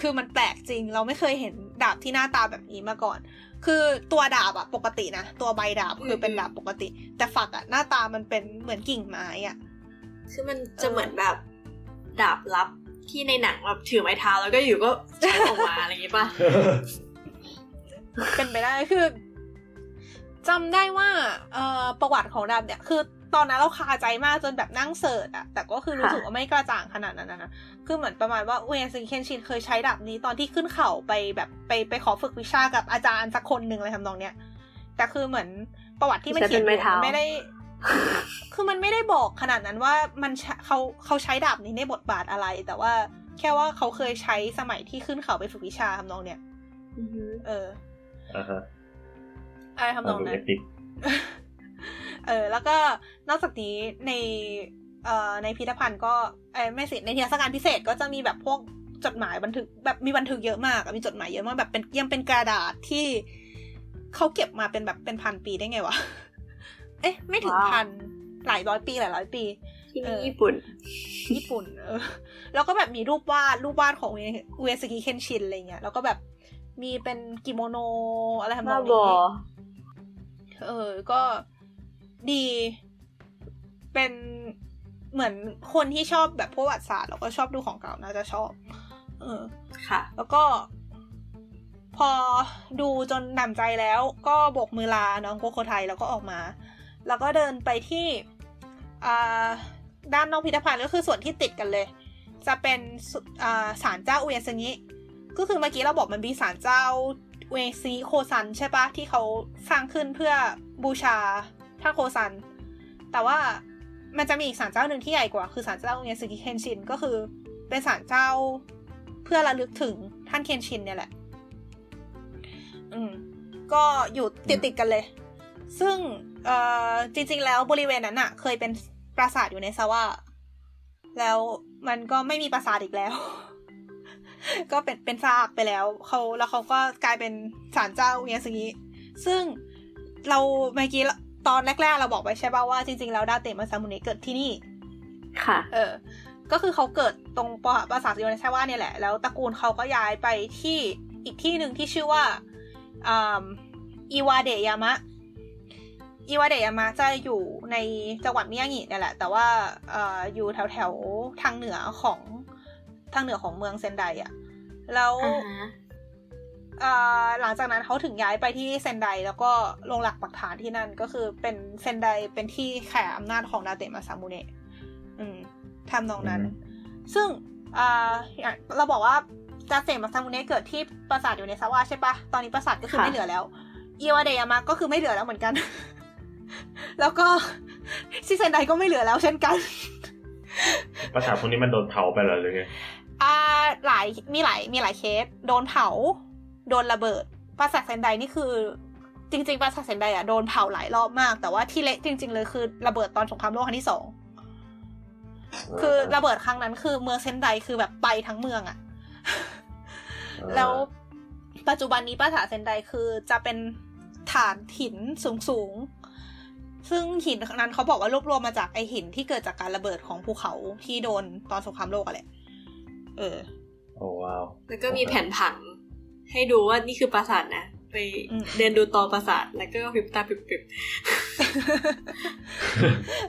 คือมันแปลกจริง เราไม่เคยเห็นดาบที่หน้าตาแบบนี้มาก่อน คือตัวดาบอะปกตินะ ตัวใบดาบคือเป็นดาบปกติ แต่ฝักอะหน้าตามันเป็นเหมือนกิ่งไม้อะคือมันจะเหมือนแบบ ดาบลับที่ในหนังแบบถือไม้เท้าแล้วก็อยู่ก็ใช้ออกมาอะไรอย่างงี้ป่ะ เป็นไปได้คือจำได้ว่าเอ่อประวัติของดาบเนี่ย คือตอนนั้นเราคาใจมากจนแบบนั่งเสิร์ชอะแต่ก็คือรู้สึกว่าไม่กระจ่างขนาดนั้นนะ คือเหมือนประมาณว่าเวนซึงเคนชินเคยใช้ดาบนี้ตอนที่ขึ้นเขาไปแบบไปไปขอฝึกวิชากับอาจารย์สักคนหนึ่งอะไรทำนองเนี้ย แต่คือเหมือนประวัติที่มันเขียนไม้อยู่เท้ามันไม่ได้ คือมันไม่ได้บอกขนาดนั้นว่ามันใช้เขาเขาใช้ดาบนี้ในบทบาทอะไร แต่ว่าแค่ว่าเขาเคยใช้สมัยที่ขึ้นเขาไปฝึกวิชาทำนองเนี้ยอือฮึเอออ่าฮะอะไรทำนองดูนั้เอนปิกเออ แล้วก็นอกจากนี้ในเอ่อในพิพิธภัณฑ์ก็เออไม่สิในเทศกาลพิเศษก็จะมีแบบพวกจดหมายบันทึกแบบมีบันทึกเยอะมากอะมีจดหมายเยอะมากแบบเป็นยังเป็นกระดาษที่เขาเก็บมาเป็นแบบเป็นพันปีได้ไงวะ เอ๊ะ ไม่ถึงว้าวพันหลายร้อยปีหลายร้อยปี ที่เอนี่อญี่ปุ่น ญี่ปุ่น เออ แล้วก็แบบมีรูปวาดรูปวาดของอุเอสึกิเคนชินอะไรเงี้ย แล้วก็แบบมีเป็นกิโมโนอะไรทำนบ้าองบอนี้เออ ก็ดีเป็นเหมือนคนที่ชอบแบบประวัติศาสตร์แล้วก็ชอบดูของเก่าน่าจะชอบ เออ ค่ะ แล้วก็ พอดูจนหนำใจแล้วก็โบกมือลาน้องโกโคไทแล้วก็ออกมา แล้วก็เดินไปที่ด้านนอกพิพิธภัณฑ์ก็คือส่วนที่ติดกันเลย จะเป็นศาลเจ้าอุเอสึกิก็คือเมื่อกี้เราบอกมันมีศาลเจ้าอุเอสึกิโยซันใช่ปะที่เขาสร้างขึ้นเพื่อบูชาท่านโยซัน แต่ว่ามันจะมีอีกศาลเจ้าหนึ่งที่ใหญ่กว่าคือศาลเจ้าอุเอสึกิเคนชินก็คือเป็นศาลเจ้าเพื่อระลึกถึงท่านเคนชินเนี่ยแหละ อืม ก็อยู่ติดติดๆกันเลย ซึ่ง เอ่อจริง ๆ แล้วบริเวณนั้นอะเคยเป็นปราสาทอยู่ในซาวะแล้วมันก็ไม่มีปราสาทอีกแล้ว ก็เป็นเป็นซากไปแล้วเขาแล้วเขาก็กลายเป็นศาลเจ้าเมียซึงิซึ่งเราเมื่อกี้ตอนแรกๆเราบอกไปใช่ป่าว่าจริงๆแล้วดาเตะมาซามุเนะเกิดที่นี่ ค่ะ เออ ก็คือเขาเกิดตรงปราสาทซิโอเนชาวาเนี่ยแหละ แล้วตระกูลเขาก็ย้ายไปที่อีกที่หนึ่งที่ชื่อว่าอ่าอิวาเดยามะ อิวาเดยามะจะอยู่ในจังหวัดมิยางิเนี่ยแหละ แต่ว่าเอ่ออยู่แถวแถวๆทางเหนือของทางเหนือของเมืองเซนไดอะแล้วอ่าฮะเอ่อหลังจากนั้นเขาถึงย้ายไปที่เซนไดแล้วก็ลงหลักปักฐานที่นั่นก็คือเป็นเซนไดเป็นที่แข่อำนาจของดาเตะมาซามุเนะอืมทำนองนั้นอืมซึ่งอ่าอย่างเราบอกว่าดาเตะมาซามุเนะเกิดที่ปราสาทอยู่ในซาวะใช่ปะตอนนี้ปราสาทก็คือค่ะไม่เหลือแล้วอิวาเดยามะก็คือไม่เหลือแล้วเหมือนกัน แล้วก็ที่เซนไดก็ไม่เหลือแล้วเช่นกันประสาทพวกนี้มันโดนเผาไปแล้วหรือไงอ่าหลายมีหลายมีหลายเคส โดนเผา โดนระเบิดปราสาทเซนไดนี่คือ จริง ๆปราสาทเซนไดอะโดนเผาหลายรอบมาก แต่ว่าที่เละจริง ๆ เลยคือระเบิดตอนสงครามโลกครั้งที่สองคือระเบิดครั้งนั้นคือเมืองเซนไดคือแบบไปทั้งเมืองอะแล้วปัจจุบันนี้ปราสาทเซนไดคือจะเป็นฐานหินสูงๆ ซึ่งหินนั้นเขาบอกว่ารวบรวมมาจากไอหินที่เกิดจากการระเบิดของภูเขาที่โดนตอนสงครามโลกอะแหละ เออ โอ้ว้าว แล้วก็มีแผนผัง ให้ดูว่านี่คือปราสาทนะ ไปอืมเดินดูตอปราสาท แล้วก็พริบตาพริบ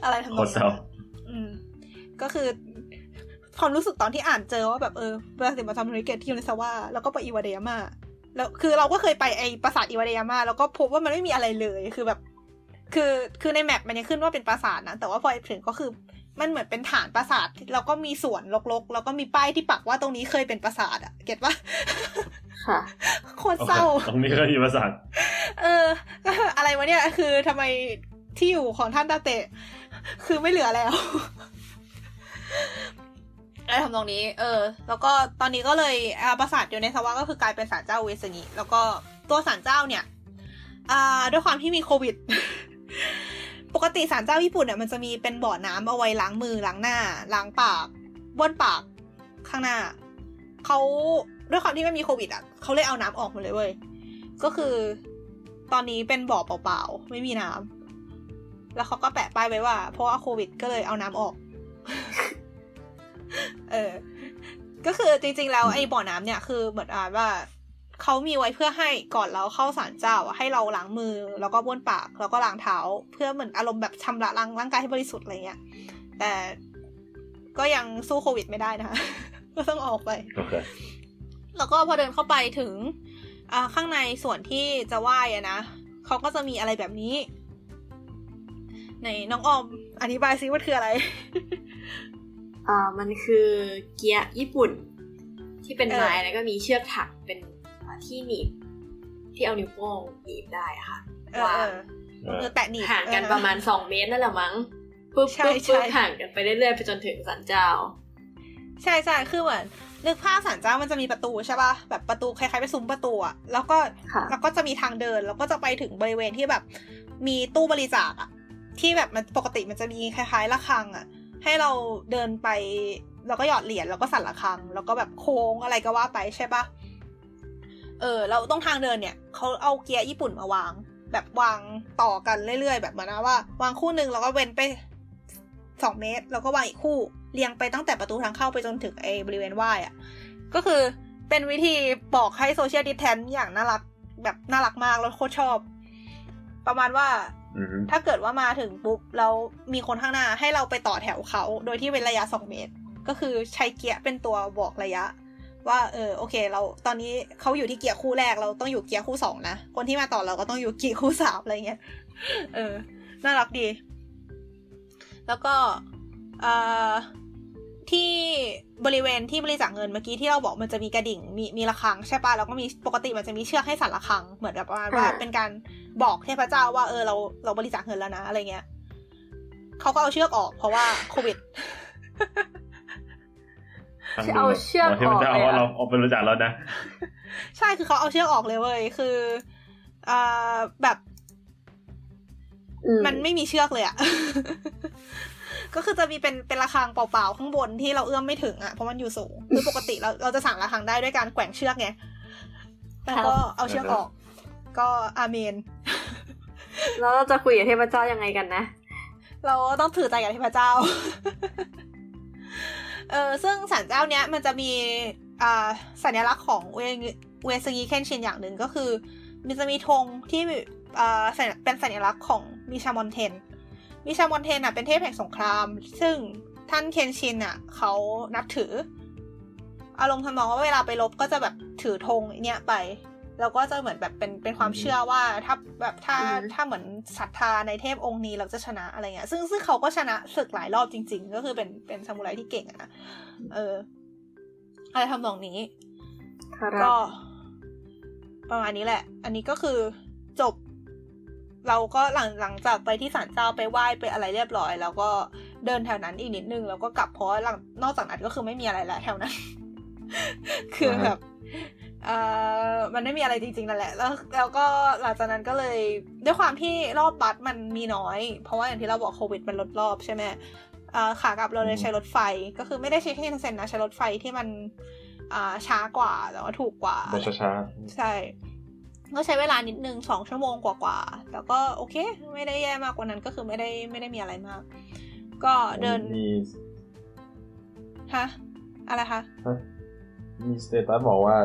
อะไรทำนโคองตรเศร้าอืมก็คือความรู้สึกตอนที่อ่านเจอว่าแบบเออปราสาทมาทำธุรกิจที่ยูนิซาวะแล้วก็ไปอิวาเดยาม่าแล้วคือเราก็เคยไปไอปราสาทอิวาเดยาม่าแล้วก็พบว่ามันไม่มีอะไรเลย คือแบบ คือคือในแมปมันยังขึ้นว่าเป็นปราสาทนะแต่ว่าพอไปถึงก็คือมันเหมือนเป็นฐานปราสาทแล้วก็มีสวนรกๆ แล้วก็มีป้ายที่ปักว่าตรงนี้เคยเป็นปราสาทอะเก็ตปะๆค่ะโคตรเศร้าตรงนี้ก็มีประสาทเออ อะไรวะเนี่ยคือทำไมที่อยู่ของท่านดาเตะ คือไม่เหลือแล้วอะไรทำตรงนี้ เออ แล้วก็ตอนนี้ก็เลยอ่าปราสาทอยู่ในสวะก็คือกลายเป็นศาลเจ้าเวสงิแล้วก็ตัวศาลเจ้าเนี่ย อ่า ด้วยความที่มีโควิด ปกติศาลเจ้าญี่ปุ่นเนี่ยมันจะมีเป็นบ่อน้ำเอาไว้ล้างมือล้างหน้า ล้างปากบ้วนปากข้างหน้าเขาด้วยความที่ไม่มีโควิดอะเขาเลยเอาน้ำออกหมดเลยเว้ยก็คือตอนนี้เป็นบ่อเปล่าๆไม่มีน้ำแล้วเขาก็แปะป้ายไว้ว่า เพราะว่าโควิด ก็เลยเอาน้ำออก เออ ก็คือจริงๆแล้วไอ้บ่อน้ำเนี่ยคือเหมือนอ่านว่า เขามีไว้เพื่อให้ก่อนเราเข้าศาลเจ้าอะให้เราล้างมือ แล้วก็บ้วนปาก แล้วก็ล้างเท้า เพื่อเหมือนอารมณ์แบบชำระล้างร่างกายให้บริสุทธิ์อะไรเงี้ย แต่ก็ยังสู้โควิดไม่ได้นะคะก็ต้องออกไปโอเคแล้วก็พอเดินเข้าไปถึงอ่าข้างในส่วนที่จะไหว้อะนะเขาก็จะมีอะไรแบบนี้ ในน้องออมอธิบายซิว่าคืออะไรอ่ามันคือเกียร์ญี่ปุ่น ที่เป็นเออไม้แล้วก็มีเชือกถักเป็นอ่า ที่หนีบที่เอานิ้วโป้งหนีบได้อะค่ะเออวาเองอคือแตะหนีบห่างกันเออประมาณสองเมตรนั่นแหละมั้งปุ๊บใช่ปุ๊บใช่ปุ๊บห่างกันไปเรื่อยๆไปจนถึงสันเจ้า ใช่ใช่คือเหมือนนึกภาพศาลเจ้ามันจะมีประตูใช่ป่ะแบบประตูคล้ายๆเป็นซุ้มประตูอะแล้วก็ค่ะแล้วก็จะมีทางเดิน แล้วก็จะไปถึงบริเวณที่แบบ มีตู้บริจาคอะที่แบบมันปกติมันจะมีคล้ายๆระฆังอะให้เราเดินไปแล้วก็หยอดเหรียญแล้วก็สั่นระฆัง แล้วก็แบบโค้งอะไรก็ว่าไปใช่ปะ เออเราต้องทางเดินเนี่ยเขาเอาเกี๊ยะญี่ปุ่นมาวาง แบบวางต่อกันเรื่อยๆ แบบเหมือนนะว่า วางคู่หนึ่งแล้วก็เว้นไปสองเมตร แล้วก็วางอีกคู่เรียงไปตั้งแต่ประตูทางเข้าไปจนถึงไอ้บริเวณไหว้อะก็คือเป็นวิธีบอกให้ social distance อย่างน่ารักแบบน่ารักมากแล้วโคตรชอบ ประมาณว่าอือฮึถ้าเกิดว่ามาถึงปุ๊บแล้วมีคนข้างหน้าให้เราไปต่อแถวเขา โดยที่เว้นระยะสองเมตร ก็คือใช้เกียร์เป็นตัวบอกระยะ ว่าเออโอเค เราตอนนี้เขาอยู่ที่เกียร์คู่แรกเราต้องอยู่เกียร์คู่สองนะคนที่มาต่อเราก็ต้องอยู่เกียร์คู่สามอะไรเงี้ยเออน่ารักดี แล้วก็เอ่อที่บริเวณที่บริจาคเงินเมื่อกี้ที่เราบอกมันจะมีกระดิ่งมีมีระฆังใช่ปะแล้วก็มีปกติมันจะมีเชือกให้สั่นระฆังเหมือนแบบประมาณว่าอ่าเป็นการบอกเทพเจ้าว่าเออเราเราบริจาคเงินแล้วนะอะไรเงี้ยเขาก็เอาเชือกออกเพราะว่าโควิดทง เอาเชือกที่มันจะเอาออกเลยอะเราเอาไปรู้จักแล้วนะ ใช่คือเขาเอาเชือกออกเลยเว้ยคืออ่าแบบอืมันไม่มีเชือกเลยอะก็คือจะมีเป็นเป็นระฆังเปล่าๆข้างบนที่เราเอื้อมไม่ถึงอะเพราะมันอยู่สูงคือปกติเราเราจะสั่งระฆังได้ด้วยการแกว่งเชือกไงแล้วก็เอาเชือกออก ก็อาเมน แล้วเราจะคุยกับเทพเจ้ายังไงกันนะ เราต้องถือใจกับเทพเจ้า เออซึ่งศาลเจ้าเนี้ยมันจะมีอ่าสัญลักษณ์ของเวเวซึงิเคนชินอย่างหนึ่งก็คือ มันจะมีธงที่อ่าเป็นสัญลักษณ์ของมิชามอนเทน มิชามอนเทนอะเป็นเทพแห่งสงคราม ซึ่งท่านเคนชินอะเขานับถือ อารมณ์ทำนองว่าเวลาไปรบก็จะแบบถือธงเนี้ยไป แล้วก็จะเหมือนแบบเป็นเป็นความเชื่อว่าถ้าแบบถ้าอืมถ้าเหมือนศรัทธาในเทพองค์นี้เราจะชนะอะไรเงี้ย ซึ่งซึ่งเขาก็ชนะศึกหลายรอบจริง ๆ ก็คือเป็นเป็นซามูไรที่เก่งอะนะเอออะไรทำนองนี้ครับก็ ประมาณนี้แหละ อันนี้ก็คือจบ เราก็หลังหลังจากไปที่ศาลเจ้าไปไหว้ไปอะไรเรียบร้อย แล้วก็เดินแถวนั้นอีกนิดนึงแล้วก็กลับเพราะว่าหลังนอกจากนั้นก็คือไม่มีอะไรแล้วแถวนั้น คือแบบ เอ่อมันไม่มีอะไรจริงๆนั่นแหละ แล้วแล้วก็หลังจากนั้นก็เลยด้วยความที่รอบบัสมันมีน้อย เพราะว่าอย่างที่เราบอกโควิดมันลดรอบใช่ไหมอ่าขากลับเราเลยใช้รถไฟก็คือไม่ได้ใช้แค่เซนนะใช้รถไฟที่มันอ่าช้ากว่าแต่ว่าถูกกว่าโดยช้าใช่ก็ใช้เวลานิดนึงสองชั่วโมงกว่าๆแต่ก็โอเค ไม่ได้แย่มากกว่านั้นก็คือไม่ได้ไม่ได้มีอะไรมาก ก็ๆเดินมีฮะอะไรคะมี status บอกว่า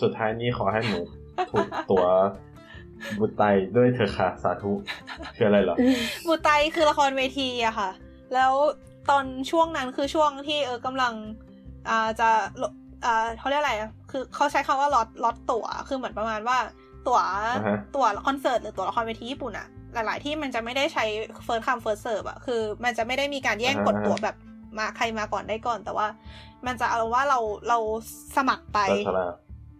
สุดท้ายนี้ขอให้หนูถูกตั๋วบูไตด้วยเถอะค่ะสาธุคืออะไรเหรอบูไตคือละครเวทีอะค่ะ แล้วตอนช่วงนั้นคือช่วงที่เอิร์กกำลังอ่าจะลอ่าเขาเรียกอะไรอะคือเขาใช้คำว่า lot lot ตั๋วคือเหมือนประมาณว่าตั๋วอ่าฮะตั๋วคอนเสิร์ตหรือตั๋วละครเวทีญี่ปุ่นอะหลาย ๆ ที่มันจะไม่ได้ใช้ first come first serve อะคือ มันจะไม่ได้มีการแย่งกดตั๋วแบบมาใครมาก่อนได้ก่อนแต่ว่า มันจะเอาว่าเราเราสมัครไปจับฉลาก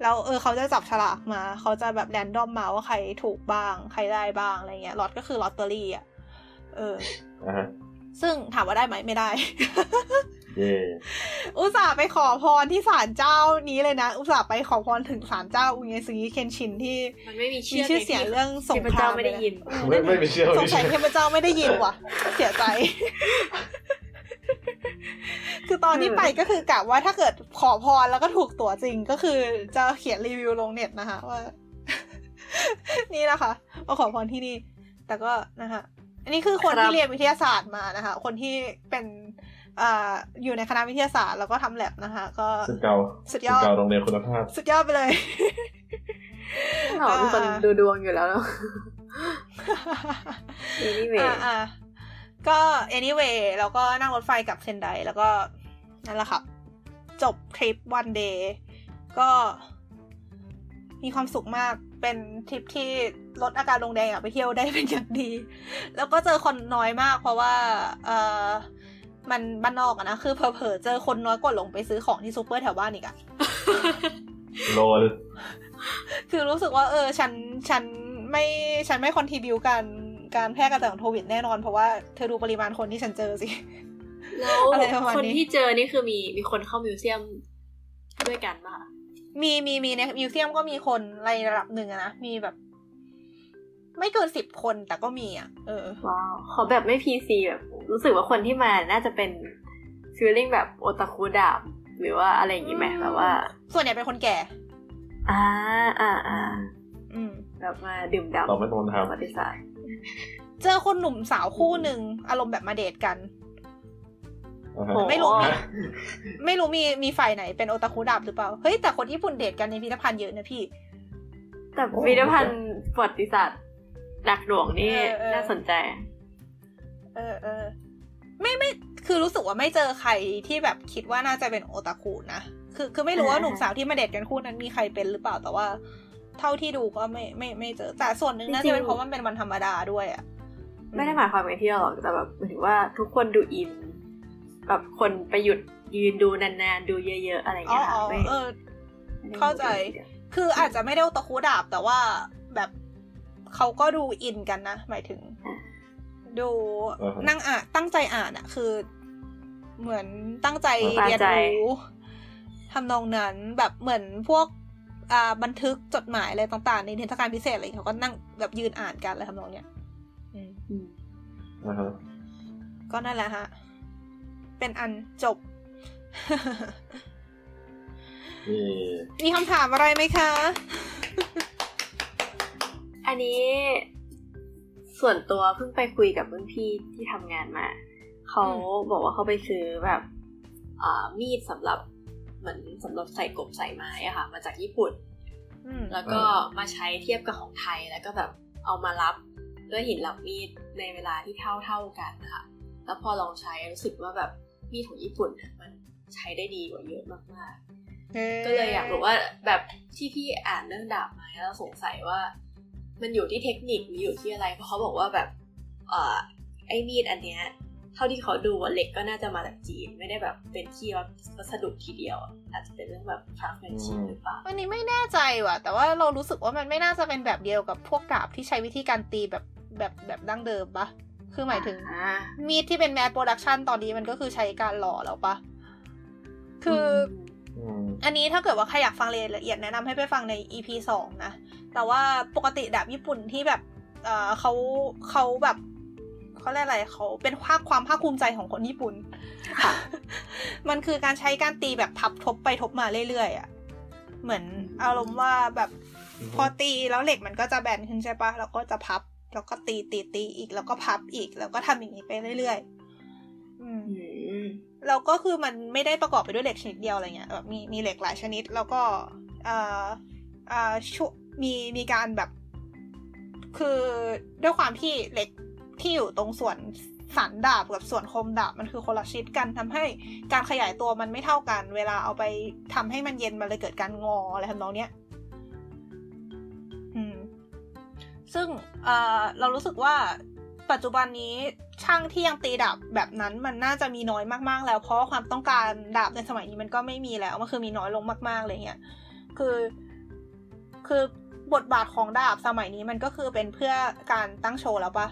แล้วเออเขาจะจับฉลากมา เขาจะแบบแรนดอมมาว่าใครถูกบ้าง ใครได้บ้างอะไรเงี้ยล็อตก็คือลอตเตอรี่อะเอออะฮะซึ่งถามว่าได้ไหมไม่ได้เย่อุตส่าห์ไปขอพรที่ศาลเจ้านี้เลยนะ อุตส่าห์ไปขอพรถึงศาลเจ้าอุเงซึงิเคนชินที่มันไม่มีมีชื่อเสียงเรื่องสงครามเทพเจ้าไม่ได้ยินเลยะไม่ไม่ไปเชื่อสงสัยเทพเจ้าไม่ได้ยินว่ะ เสียใจ คือตอนที่ไปก็คือกะว่าถ้าเกิดขอพรแล้วก็ถูกตั๋วจริงก็คือจะเขียนรีวิวลงเน็ตนะคะว่า นี่นะคะมาขอพรที่นี่ แต่ก็นะคะอันนี้คือคนครับที่เรียนวิทยาศาสตร์มานะคะ คนที่เป็นอ่าอยู่ในคณะวิทยาศาสตร์แล้วก็ทำแลบนะคะ ก็สุดเก่าสุดยอดเก่าโรงเรียนคุณภาพ สุดยอดไปเลยเราเป็นคนดูดวงอยู่แล้วเนอะ anyway อ่าอ่า ก็ anyway แล้วก็นั่งรถไฟกลับเซนไดแล้วก็ นั่นแหละค่ะ จบทริปวันเดย์ก็มีความสุขมากเป็นทริปที่ลดอาการลงแดงอะไปเที่ยวได้เป็นอย่างดี แล้วก็เจอคนน้อยมากเพราะว่า เออมันบ้านนอกอะนะ คือเผลอๆเจอคนน้อยกว่าลงไปซื้อของที่ซูเปอร์แถวบ้านอีกอะ lol คือรู้สึกว่า เออ ฉันฉันไม่ฉันไม่ contribute การ การแพร่กระจายของโควิดแน่นอน เพราะว่าเธอดูปริมาณคนที่ฉันเจอสิแล้วอะไรประมาณนี้คนที่เจอนี่คือมีมีคนเข้า museum ด้วยกันป่ะคะมีมีมีใน museum ก็มีคนในระดับหนึ่งอะนะ มีแบบ ไม่เกินสิบคนแต่ก็มีอะ เออว้าวขอแบบไม่พีซีแบบรู้สึกว่าคนที่มาน่าจะเป็นฟีลลิ่งแบบโอตาคุดาบหรือว่าอะไรอย่างงี้ไหมแบบว่า ส่วนใหญ่เป็นคนแก่ อ่าอ่าอ่าอืมแบบมาดื่มด่ำตอบไม่ตรงประวัทำติศาสตร์ เจอคนหนุ่มสาวคู่หนึ่งอารมณ์แบบมาเดทกันอ่าฮะไม่รู้มีฮะไม่รู้มีมีฝ่ายไหนเป็นโอตาคุดับหรือเปล่า เฮ้ย แต่คนญี่ปุ่นเดทกันในพิพิธภัณฑ์เยอะนะพี่ แต่พิพิธภัณฑ์ประวัติศาสตร์หลักหลวงนี่เออเออน่าสนใจ เออเออไม่ไม่คือรู้สึกว่าไม่เจอใครที่แบบคิดว่าน่าจะเป็นโอตาคุนะคือคือไม่รู้ว่าอ่าหนุ่มสาวที่มาเดทกันคู่นั้นมีใครเป็นหรือเปล่าแต่ว่า เท่าที่ดูก็ไม่ไม่ไม่เจอ แต่ส่วนหนึ่งน่าจะเป็นเพราะมันเป็นวันธรรมดาด้วยอะไม่ได้หมายความไปเที่ยวหรอกแต่แบบหมายถึงว่าทุกคนดูอินแบบคนไปหยุดยืนดูนานๆ ดูเยอะ ๆ อะไรอย่างอ๋อเงี้ยค่ะอ๋อไม่เออไม่ได้เข้าใจ คืออาจจะไม่ได้โอตาคุดาบแต่ว่าแบบเขาก็ดูอินกันนะ หมายถึง ดูอ่าฮะนั่งอ่านตั้งใจอ่านอะคือ เหมือนตั้งใจตั้งเรียนใจรู้ทำนองนั้นแบบเหมือนพวกอ่า บันทึกจดหมายอะไรต่างๆ ในเทศกาลพิเศษอะไรเขาก็นั่งแบบยืนอ่านกันอะไรทำนองเนี้ยอืมอืมอ่าฮะก็นั่นแหละฮะ เป็นอันจบนี่มีคำถามอะไรไหมคะ อันนี้ ส่วนตัวเพิ่งไปคุยกับรุ่นพี่ที่ทำงานมา เขาอืมบอกว่าเขาไปซื้อแบบอ่ามีดสำหรับ เหมือนสำหรับใส่กบใส่ไม้อะค่ะ มาจากญี่ปุ่นอืมแล้วก็มาใช้เทียบกับของไทยแล้วก็แบบเอามารับด้วยหินรับมีดในเวลาที่เท่าเท่าๆกันนะคะแล้วพอลองใช้รู้สึกว่าแบบมีดของญี่ปุ่นเนี่ยมันใช้ได้ดีกว่าเยอะมากๆ ก็เลยอยากรู้ว่าแบบที่พี่อ่านเรื่องดาบมาแล้วสงสัยว่า มันอยู่ที่เทคนิคหรืออยู่ที่อะไรเพราะเขาบอกว่าแบบเอ่อไอ้มีดอันเนี้ย เท่าที่เขาดูอะเหล็กก็น่าจะมาจากจีน ไม่ได้แบบเป็นที่วัสดุทีเดียวอะอาจจะเป็นเรื่องแบบ craftsmanship หรือเปล่าอันนี้ไม่แน่ใจว่ะ แต่ว่าเรารู้สึกว่ามันไม่น่าจะเป็นแบบเดียวกับพวกดาบที่ใช้วิธีการตีแบบแบบแบบดั้งเดิมปะคือหมายถึงอ่ามีดที่เป็น mass production ตอนนี้มันก็คือใช้การหล่อแล้วปะคือออืมอันนี้ถ้าเกิดว่าใครอยากฟังรายละเอียดแนะนำให้ไปฟังใน EP สองนะ แต่ว่าปกติดาบญี่ปุ่นที่แบบเออเขาเขาแบบ เขาเรียกอะไรเขาเป็นภาคความภาคภูมิใจของคนญี่ปุ่นค่ะมันคือการใช้การตีแบบพับทบไปทบมาเรื่อยๆอะ เหมือนอารมณ์ว่าแบบอืมพอตีแล้วเหล็กมันก็จะแบนขึ้นใช่ปะแล้วก็จะพับ แล้วก็ตีตีตีอีก แล้วก็พับอีก แล้วก็ทำอย่างนี้ไปเรื่อยๆอืมอืมแล้วก็คือมันไม่ได้ประกอบไปด้วยเหล็กชนิดเดียวอะไรเงี้ยแบบมีมีเหล็กหลายชนิด แล้วก็เอ่อเอ่อชุมีมีการแบบ คือด้วยความที่เหล็ก ที่อยู่ตรงส่วนสันดาบกับส่วนคมดาบมันคือคนละชิดกันทำให้การขยายตัวมันไม่เท่ากัน เวลาเอาไปทำให้มันเย็นมันเลยเกิดการงออะไรทำนองเนี้ยอืมซึ่งเเรารู้สึกว่าปัจจุบันนี้ช่างที่ยังตีดาบแบบนั้นมันน่าจะมีน้อยมากๆ แล้ว เพราะความต้องการดาบในสมัยนี้มันก็ไม่มีแล้วมันคือมีน้อยลงมากๆเลยเนี่ยคือคือบทบาทของดาบสมัยนี้มันก็คือเป็นเพื่อการตั้งโชว์แล้วปะ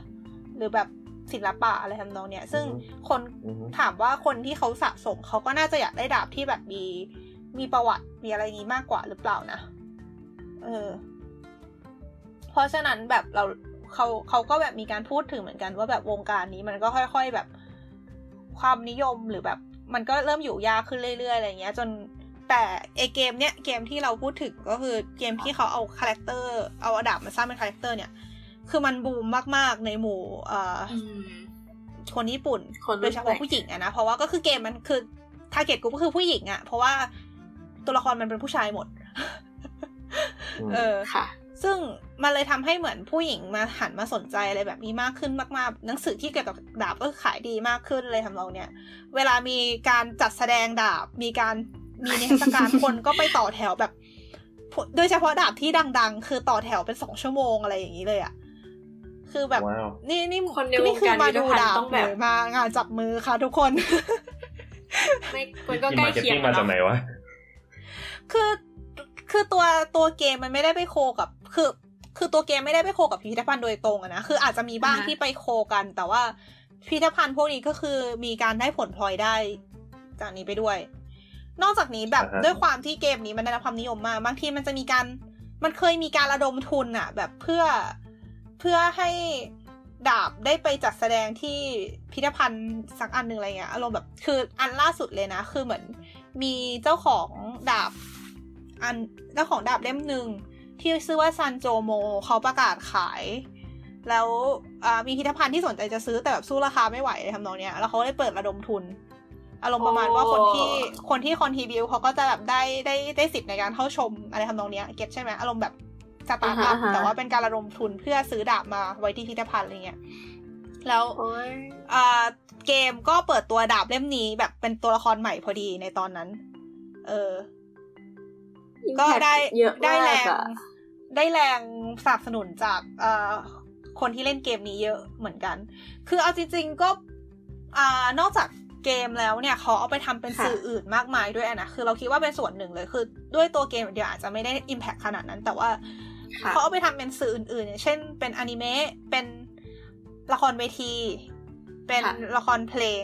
หรือแบบศิลปะอะไรทำนองเนี้ย ซึ่งคนอือฮึถามว่าคนที่เขาสะสมเขาก็น่าจะอยากได้ดาบที่แบบมีมีประวัติมีอะไรอย่างนี้มากกว่าหรือเปล่านะ เออ เพราะฉะนั้นแบบเราเขาเขาก็แบบมีการพูดถึงเหมือนกันว่าแบบวงการนี้มันก็ค่อย ๆแบบความนิยมหรือแบบ มันก็เริ่มอยู่ยากขึ้นเรื่อยๆอะไรเงี้ย จนแต่ไอเกมเนี้ยเกมที่เราพูดถึงก็คือเกมที่เขาเอา character เอาดาบมาสร้างเป็น character เนี่ย คือมันบูมมากๆในหมู่เอ่อออืมคนญี่ปุ่นคนรุ่นโดยเฉพาะผู้หญิงอะนะเพราะว่าก็คือเกมมันคือ target กลุ่มก็คือผู้หญิงอะเพราะว่าตัวละครมันเป็นผู้ชายหมด เออค่ะ ซึ่งมันเลยทำให้เหมือนผู้หญิงมาหันมาสนใจอะไรแบบนี้มากขึ้นมากๆ หนังสือที่เกี่ยวกับดาบก็ขายดีมากขึ้นเลยทำเราเนี่ย เวลามีการจัดแสดงดาบ มีการมีนิทรรศการคนก็ไปต่อแถวแบบ โดยเฉพาะดาบที่ดัง ๆ คือต่อแถวเป็นสองชั่วโมงอะไรอย่างนี้เลยอะ คือแบบว้าวนี่นี่คนในวงการมายุทธดูภัณฑ์ดาบต้องแบบเลยมางานจับมือค่ะทุกคนไม่มันก็ที่ใกล้มาร์เก็ตเคียงติ้งกัมานจากเนาะไหนวะคือคือตัวตัวเกมมันไม่ได้ไปโคกับ คือ คือตัวเกมไม่ได้ไปโคกับพิพิธภัณฑ์โดยตรงอะนะคืออาจจะมีบ้างอ่าฮะที่ไปโคกัน แต่ว่าพิพิธภัณฑ์พวกนี้ก็คือมีการได้ผลพลอยได้ จากนี้ไปด้วย นอกจากนี้แบบอ่าฮะด้วยความที่เกมนี้มันได้รับความนิยมมากบางทีมันจะมีการ มันเคยมีการระดมทุนอะแบบเพื่อ เพื่อให้ดาบได้ไปจัดแสดงที่พิพิธภัณฑ์สักอันหนึ่งอะไรเงี้ยอารมณ์แบบคืออันล่าสุดเลยนะ คือเหมือนมีเจ้าของดาบอันเจ้าของดาบเล่มหนึ่งที่ชื่อว่าซันโจโมเขาประกาศขาย แล้วมีพิพิธภัณฑ์ที่สนใจจะซื้อแต่แบบสู้ราคาไม่ไหวเลยทำนองเนี้ยแล้วเขาเลยเปิดระดมทุน อารมณ์ประมาณว่าคนที่คนที่ contribute เขาก็จะแบบได้ได้ได้สิทธิ์ในการเข้าชมอะไรทำนองเนี้ย get ใช่ไหมอารมณ์แบบ สตาร์ทอัพอ่าฮะแต่ว่าเป็นการระดมทุนเพื่อซื้อดาบมาไว้ที่พิพิธภัณฑ์อะไรเงี้ยแล้วโอ้ยอ่าเกมก็เปิดตัวดาบเล่มนี้แบบเป็นตัวละครใหม่พอดีในตอนนั้น เออ ก็ได้เยอะได้มากแรงอะได้แรงสนับสนุนจากเอ่อคนที่เล่นเกมนี้เยอะเหมือนกัน คือเอาจริง ๆก็อ่านอกจากเกมแล้วเนี่ยเขาเอาไปทำเป็นค่ะสื่ออื่นมากมายด้วยอะนะ คือเราคิดว่าเป็นส่วนหนึ่งเลย คือ ด้วยตัวเกมเดียวอาจจะไม่ได้อิมแพคขนาดนั้น แต่ว่าค่ะ เขาเอาไปทำเป็นสื่ออื่นๆอย่างเช่น เป็นอนิเมะเป็นละครเวที เป็นค่ะละครเพลง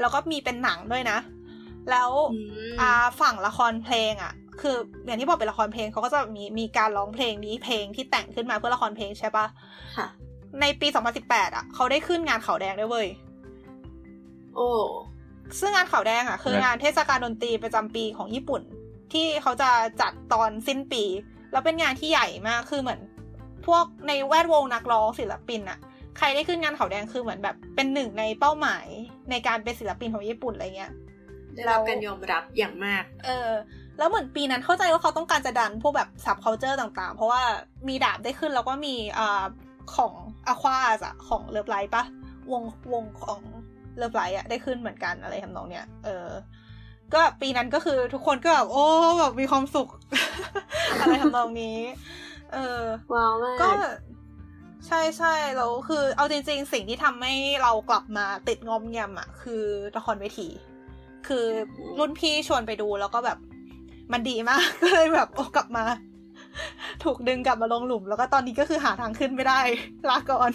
แล้วก็มีเป็นหนังด้วยนะ แล้วอืมอ่าฝั่งละครเพลงอะ คืออย่างที่บอกเป็นละครเพลงเขาก็จะมีมีการร้องเพลงนี้เพลงที่แต่งขึ้นมาเพื่อละครเพลงใช่ปะค่ะในปี 2018 อะ เขาได้ขึ้นงานขาวแดงด้วยเว้ยโอ้ซึ่งงานขาวแดงอะ คืองานเทศกาลดนตรีประจำปีของญี่ปุ่น ที่เขาจะจัดตอนสิ้นปี แล้วเป็นงานที่ใหญ่มากคือเหมือน พวกในแวดวงนักร้องศิลปินอะใครได้ขึ้นงานขาวแดงคือเหมือนแบบเป็นหนึ่งในเป้าหมายในการเป็นศิลปินของญี่ปุ่นอะไรเงี้ยได้รับการยอมรับอย่างมาก เออ แล้วเหมือนปีนั้นเข้าใจว่าเขาต้องการจะดันพวกแบบ subculture ต่าง ๆ เพราะว่ามีดาบได้ขึ้นแล้วก็มีอ่าของ Aqours อะของ Love Live ปะวงวงของ Love Live อะได้ขึ้นเหมือนกันอะไรทำนองเนี้ย เออ ก็ปีนั้นก็คือทุกคนก็แบบโอ้แบบมีความสุข อะไรทำนองนี้ เออว้าวมากก็ใช่ใช่แล้วคือ เอาจริง ๆ สิ่งที่ทำให้เรากลับมาติดงอมแงมอะ คือละครเวที คือรุ่นพี่ชวนไปดูแล้วก็แบบมันดีมาก ก็เลยแบบโอ้กลับมา ถูกดึงกลับมาลงหลุม แล้วก็ตอนนี้ก็คือหาทางขึ้นไม่ได้ลาก่อน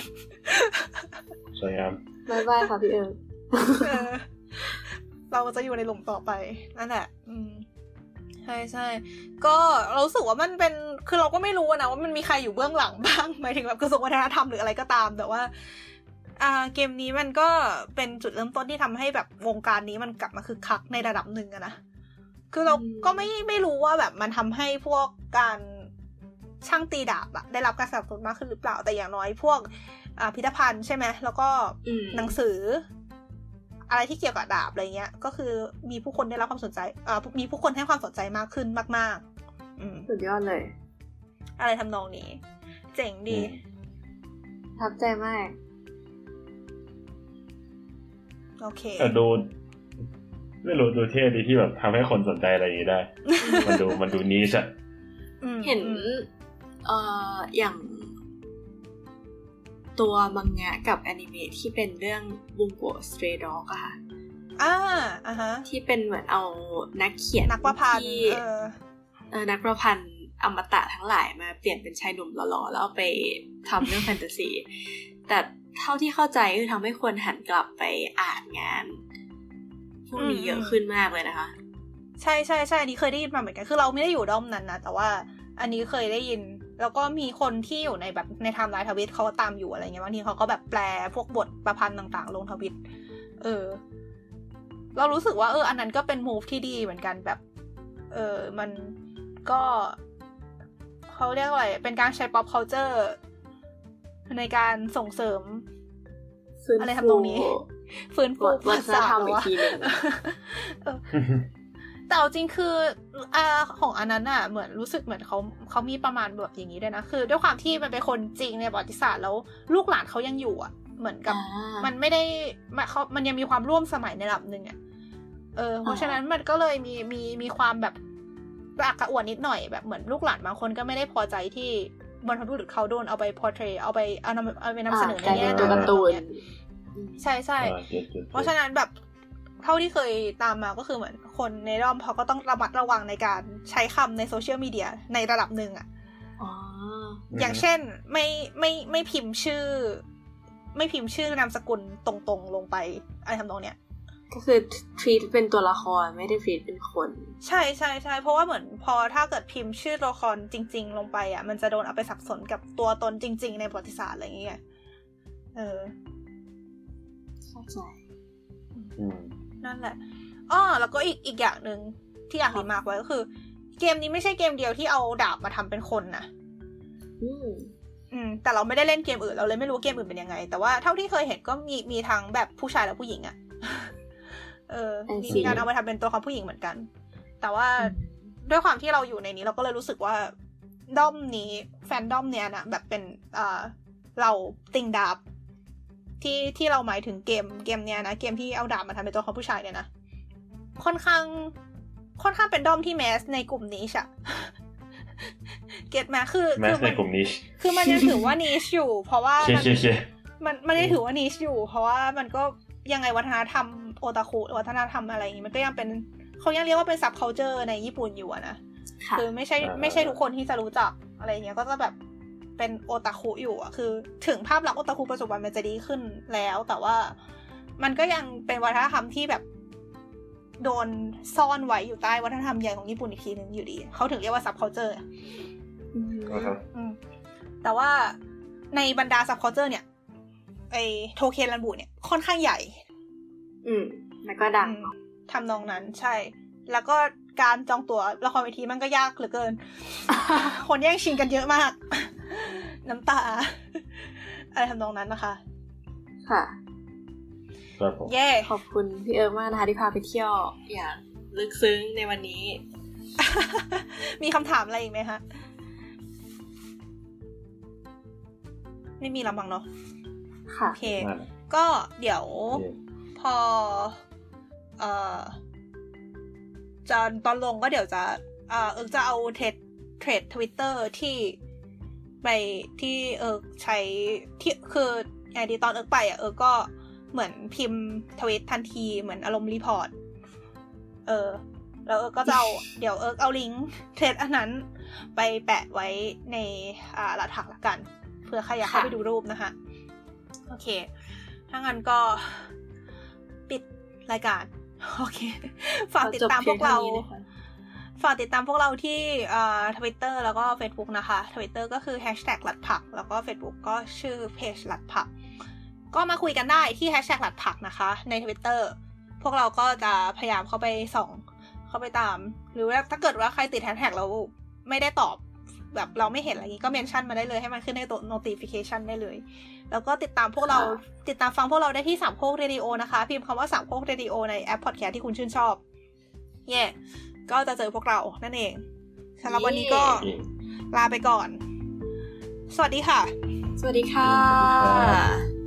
สวยงามบายบายค่ะพี่เอิญ เออเราจะอยู่ในหลุมต่อไปนั่นแหละอืมใช่ใช่ก็เรารู้สึกว่ามันเป็นคือเราก็ไม่รู้นะว่ามันมีใครอยู่เบื้องหลังบ้างหมายถึงแบบกระทรวงวัฒนธรรมหรืออะไรก็ตาม แต่ว่าอ่าเกมนี้มันก็เป็นจุดเริ่มต้นที่ทำให้แบบวงการนี้มันกลับมาคึกคักในระดับหนึ่งอะนะคือเราก็ไม่ไม่รู้ว่าแบบมันทำให้พวกการช่างตีดาบอะได้รับการสนับสนุนมากขึ้นหรือเปล่าแต่อย่างน้อยพวกอ่าพิพิธภัณฑ์ใช่ไหมแล้วก็อืมหนังสือ อะไรที่เกี่ยวกับดาบอะไรเงี้ย ก็คือมีผู้คนได้รับความสนใจอ่ามีผู้คนให้ความสนใจมากขึ้นมาก ๆ อืมสุดยอดเลย อะไรทำนองนี้ เจ๋งดีอืมประทับใจมาก โอเคแต่ดูไม่รู้ดูเท่ดีที่แบบทำให้คนสนใจอะไรอย่างนี้ได้ มันดูมันดูนิชอะอืมเห็นอืมเอ่ออย่าง ตัวมังงะกับแอนิเมะที่เป็นเรื่องบุงโกสเตรดอกอะค่ะอ่าอ่าฮะที่เป็นเหมือนเอานักเขียนนักประพันธ์ที่เออเออนักประพันธ์อมตะทั้งหลายมาเปลี่ยนเป็นชายหนุ่มหล่อๆแล้วเอาไปทำเรื่องแฟนตาซีแต่เท่าที่เข้าใจคือทำให้คนหันกลับไปอ่านงานพวกนี้อืมเยอะขึ้นมากเลยนะคะ ใช่ใช่ใช่อันนี้เคยได้ยินมาเหมือนกันคือเราไม่ได้อยู่ด้อมนั้นนะแต่ว่าอันนี้เคยได้ยิน แล้วก็มีคนที่อยู่ในแบบในไทม์ไลน์ทวิตเขาก็ตามอยู่อะไรเงี้ยบางทีเขาก็แบบแปลพวกบทประพันธ์ต่าง ๆ ลงทวิต เออ เรารู้สึกว่าเออ อันนั้นก็เป็น move ที่ดีเหมือนกันแบบ เออ มันก็เขาเรียกว่าอะไรเป็นการใช้ pop culture ในการส่งเสริมฟื้นอะไรฟูทำนองนี้ ฟื้นฟูวัฒนธรรมอีกทีหนึ่งเออ แต่เอาจริงคืออ่าของอันนั้นอะเหมือนรู้สึกเหมือนเขาเขามีประมาณแบบอย่างนี้ด้วยนะคือ ด้วยความที่มันเป็นคนจริงในประวัติศาสตร์แล้วลูกหลานเขายังอยู่อะ เหมือนกับอ่ามันไม่ได้มันเขามันยังมีความร่วมสมัยในระดับหนึ่งอะเออเพราะฉะนั้นมันก็เลยมีมีมีความแบบกระอักกระอ่วนนิดหน่อยแบบเหมือนลูกหลานบางคนก็ไม่ได้พอใจที่บรรพบุรุษเขาโดนเอาไปพอร์เทรเอาไปเอานำเอาไปนำเสนอในกลายแง่เป็นตัวการ์ตูนเนี่ยใช่ใช่อ่าเจ็ดเจ็ดเพราะฉะนั้นแบบ เท่าที่เคยตามมาก็คือเหมือนคนในร่อมเขาก็ต้องระมัดระวังในการใช้คำในโซเชียลมีเดียในระดับหนึ่งอะอ๋ออย่างเช่นไม่ไม่ไม่พิมพ์ชื่อ ไม่พิมพ์ชื่อนามสกุลตรงๆลงไปอะไรทำนองเนี้ยก็คือทรีตเป็นตัวละครไม่ได้ทรีตเป็นคน ใช่ใช่ใช่เพราะว่าเหมือนพอถ้าเกิดพิมพ์ชื่อตัวละครจริง ๆ ลงไปอะ มันจะโดนเอาไปสับสนกับตัวตนจริง ๆ ในประวัติศาสตร์อะไรอย่างเงี้ยเออเข้าใจอืม นั่นแหละอ้อแล้วก็อีกอีกอย่างหนึ่งที่อยาก remark ไว้ก็คือ เกมนี้ไม่ใช่เกมเดียวที่เอาดาบมาทำเป็นคนนะอืมอืม แต่เราไม่ได้เล่นเกมอื่นเราเลยไม่รู้เกมอื่นเป็นยังไง แต่ว่าเท่าที่เคยเห็นก็มีมีทั้งแบบผู้ชายและผู้หญิงอะเออมีมีการเอามาทำเป็นตัวละครผู้หญิงเหมือนกัน แต่ว่าด้วยความที่เราอยู่ในนี้เราก็เลยรู้สึกว่าด้อมนี้แฟนด้อมเนี้ยนะแบบเป็นอ่าเราติงดาบ ที่ที่เราหมายถึงเกมเกมเนี้ยนะเกมที่เอาดาบมาทำเป็นตัวละครผู้ชายเนี่ยนะค่อนข้างค่อนข้างเป็นด้อมที่แมสในกลุ่มนี้ชะเก็ตไหมคือแมคืสอในมันกลุ่มนิชคือมันยังถือว่านิชอยู่ เพราะว่าเชี่ยมันเชี่ยเชี่ยมันมันยังถือว่านิชอยู่ เพราะว่ามันก็ยังไงวัฒนธรรมโอตาคุวัฒนธรรมอะไรอย่างงี้มันก็ยังเป็นเขายังเรียกว่าเป็นซับเค u เจอร์ในญี่ปุ่นอยู่อะนะค่ะคือไม่ใช่ไม่ใช่ทุกคนที่จะรู้จักอะไรอย่างเงี้ยก็จะแบบ เป็นโอตาคุอยู่อะคือ ถึงภาพลักษณ์โอตาคุปัจจุบันมันจะดีขึ้นแล้ว แต่ว่ามันก็ยังเป็นวัฒนธรรมที่แบบโดนซ่อนไว้อยู่ใต้วัฒนธรรมใหญ่ของญี่ปุ่นอีกทีหนึ่งอยู่ดี เขาถึงเรียกว่า subculture นะครับอืมแต่ว่าในบรรดา subculture เนี่ย ไอโทเคนรันบุเนี่ยค่อนข้างใหญ่ อืม แล้วก็ดังอืมทำนองนั้นใช่ แล้วก็การจองตั๋วละครเวทีมันก็ยากเหลือเกิน คนแย่งชิงกันเยอะมาก น้ำตา อะไรทำนองนั้นนะคะ ค่ะครับผมเย่ขอบคุณพี่เอิร์กมากนะคะที่พาไปเที่ยวอย่างลึกซึ้งในวันนี้ มีคำถามอะไรอีกไหมคะ ไม่มีลำบังเนาะค่ะโอเคมาก็เดี๋ยวโอเคพอ เอ่อจะตอนลงก็เดี๋ยวจะ เอ่อเอิร์กจะเอา thread thread ทวิตเตอร์ที่ ไปที่เอิร์กใช้ที่คือ ID ตอนเอิร์กไปอะเอิร์กก็เหมือนพิมพ์ทวิตทันทีเหมือนอารมณ์ report เออ แล้วเอิร์กก็จะเอาเดี๋ยวเอิร์กเอาลิงก์ thread อันนั้นไปแปะไว้ในอ่าหลักฐานละกันเพื่อใครอยากเข้าค่ะไปดูรูปนะคะ โอเค ถ้างั้นก็ปิดรายการ โอเค ฝากติดตามพวกเรา ฝากติดตามพวกเราที่อ่าทวิตเตอร์แล้วก็ Facebook นะคะทวิตเตอร์ก็คือ hashtag หลัดผัก แล้วก็ Facebook ก็ชื่อเพจหลัดผัก ก็มาคุยกันได้ที่ hashtag หลัดผักนะคะ ใน Twitter พวกเราก็จะพยายามเข้าไปส่องเข้าไปตาม หรือว่าถ้าเกิดว่าใครติด hashtag แล้วไม่ได้ตอบแบบเราไม่เห็นอะไรอย่างนี้ก็ mention มาได้เลยให้มันขึ้นในตัว notification ได้เลย แล้วก็ติดตามพวกเราค่ะติดตามฟังพวกเราได้ที่สามโคกเรดิโอนะคะ พิมพ์คำว่าสามโคกเรดิโอในแอปพอดแคสต์ที่คุณชื่นชอบ เย่ ก็จะเจอพวกเรานั่นเองสำหรับวันนี้ก็ต้องลาไปก่อน สวัสดีค่ะ สวัสดีค่ะสวัสดีครับ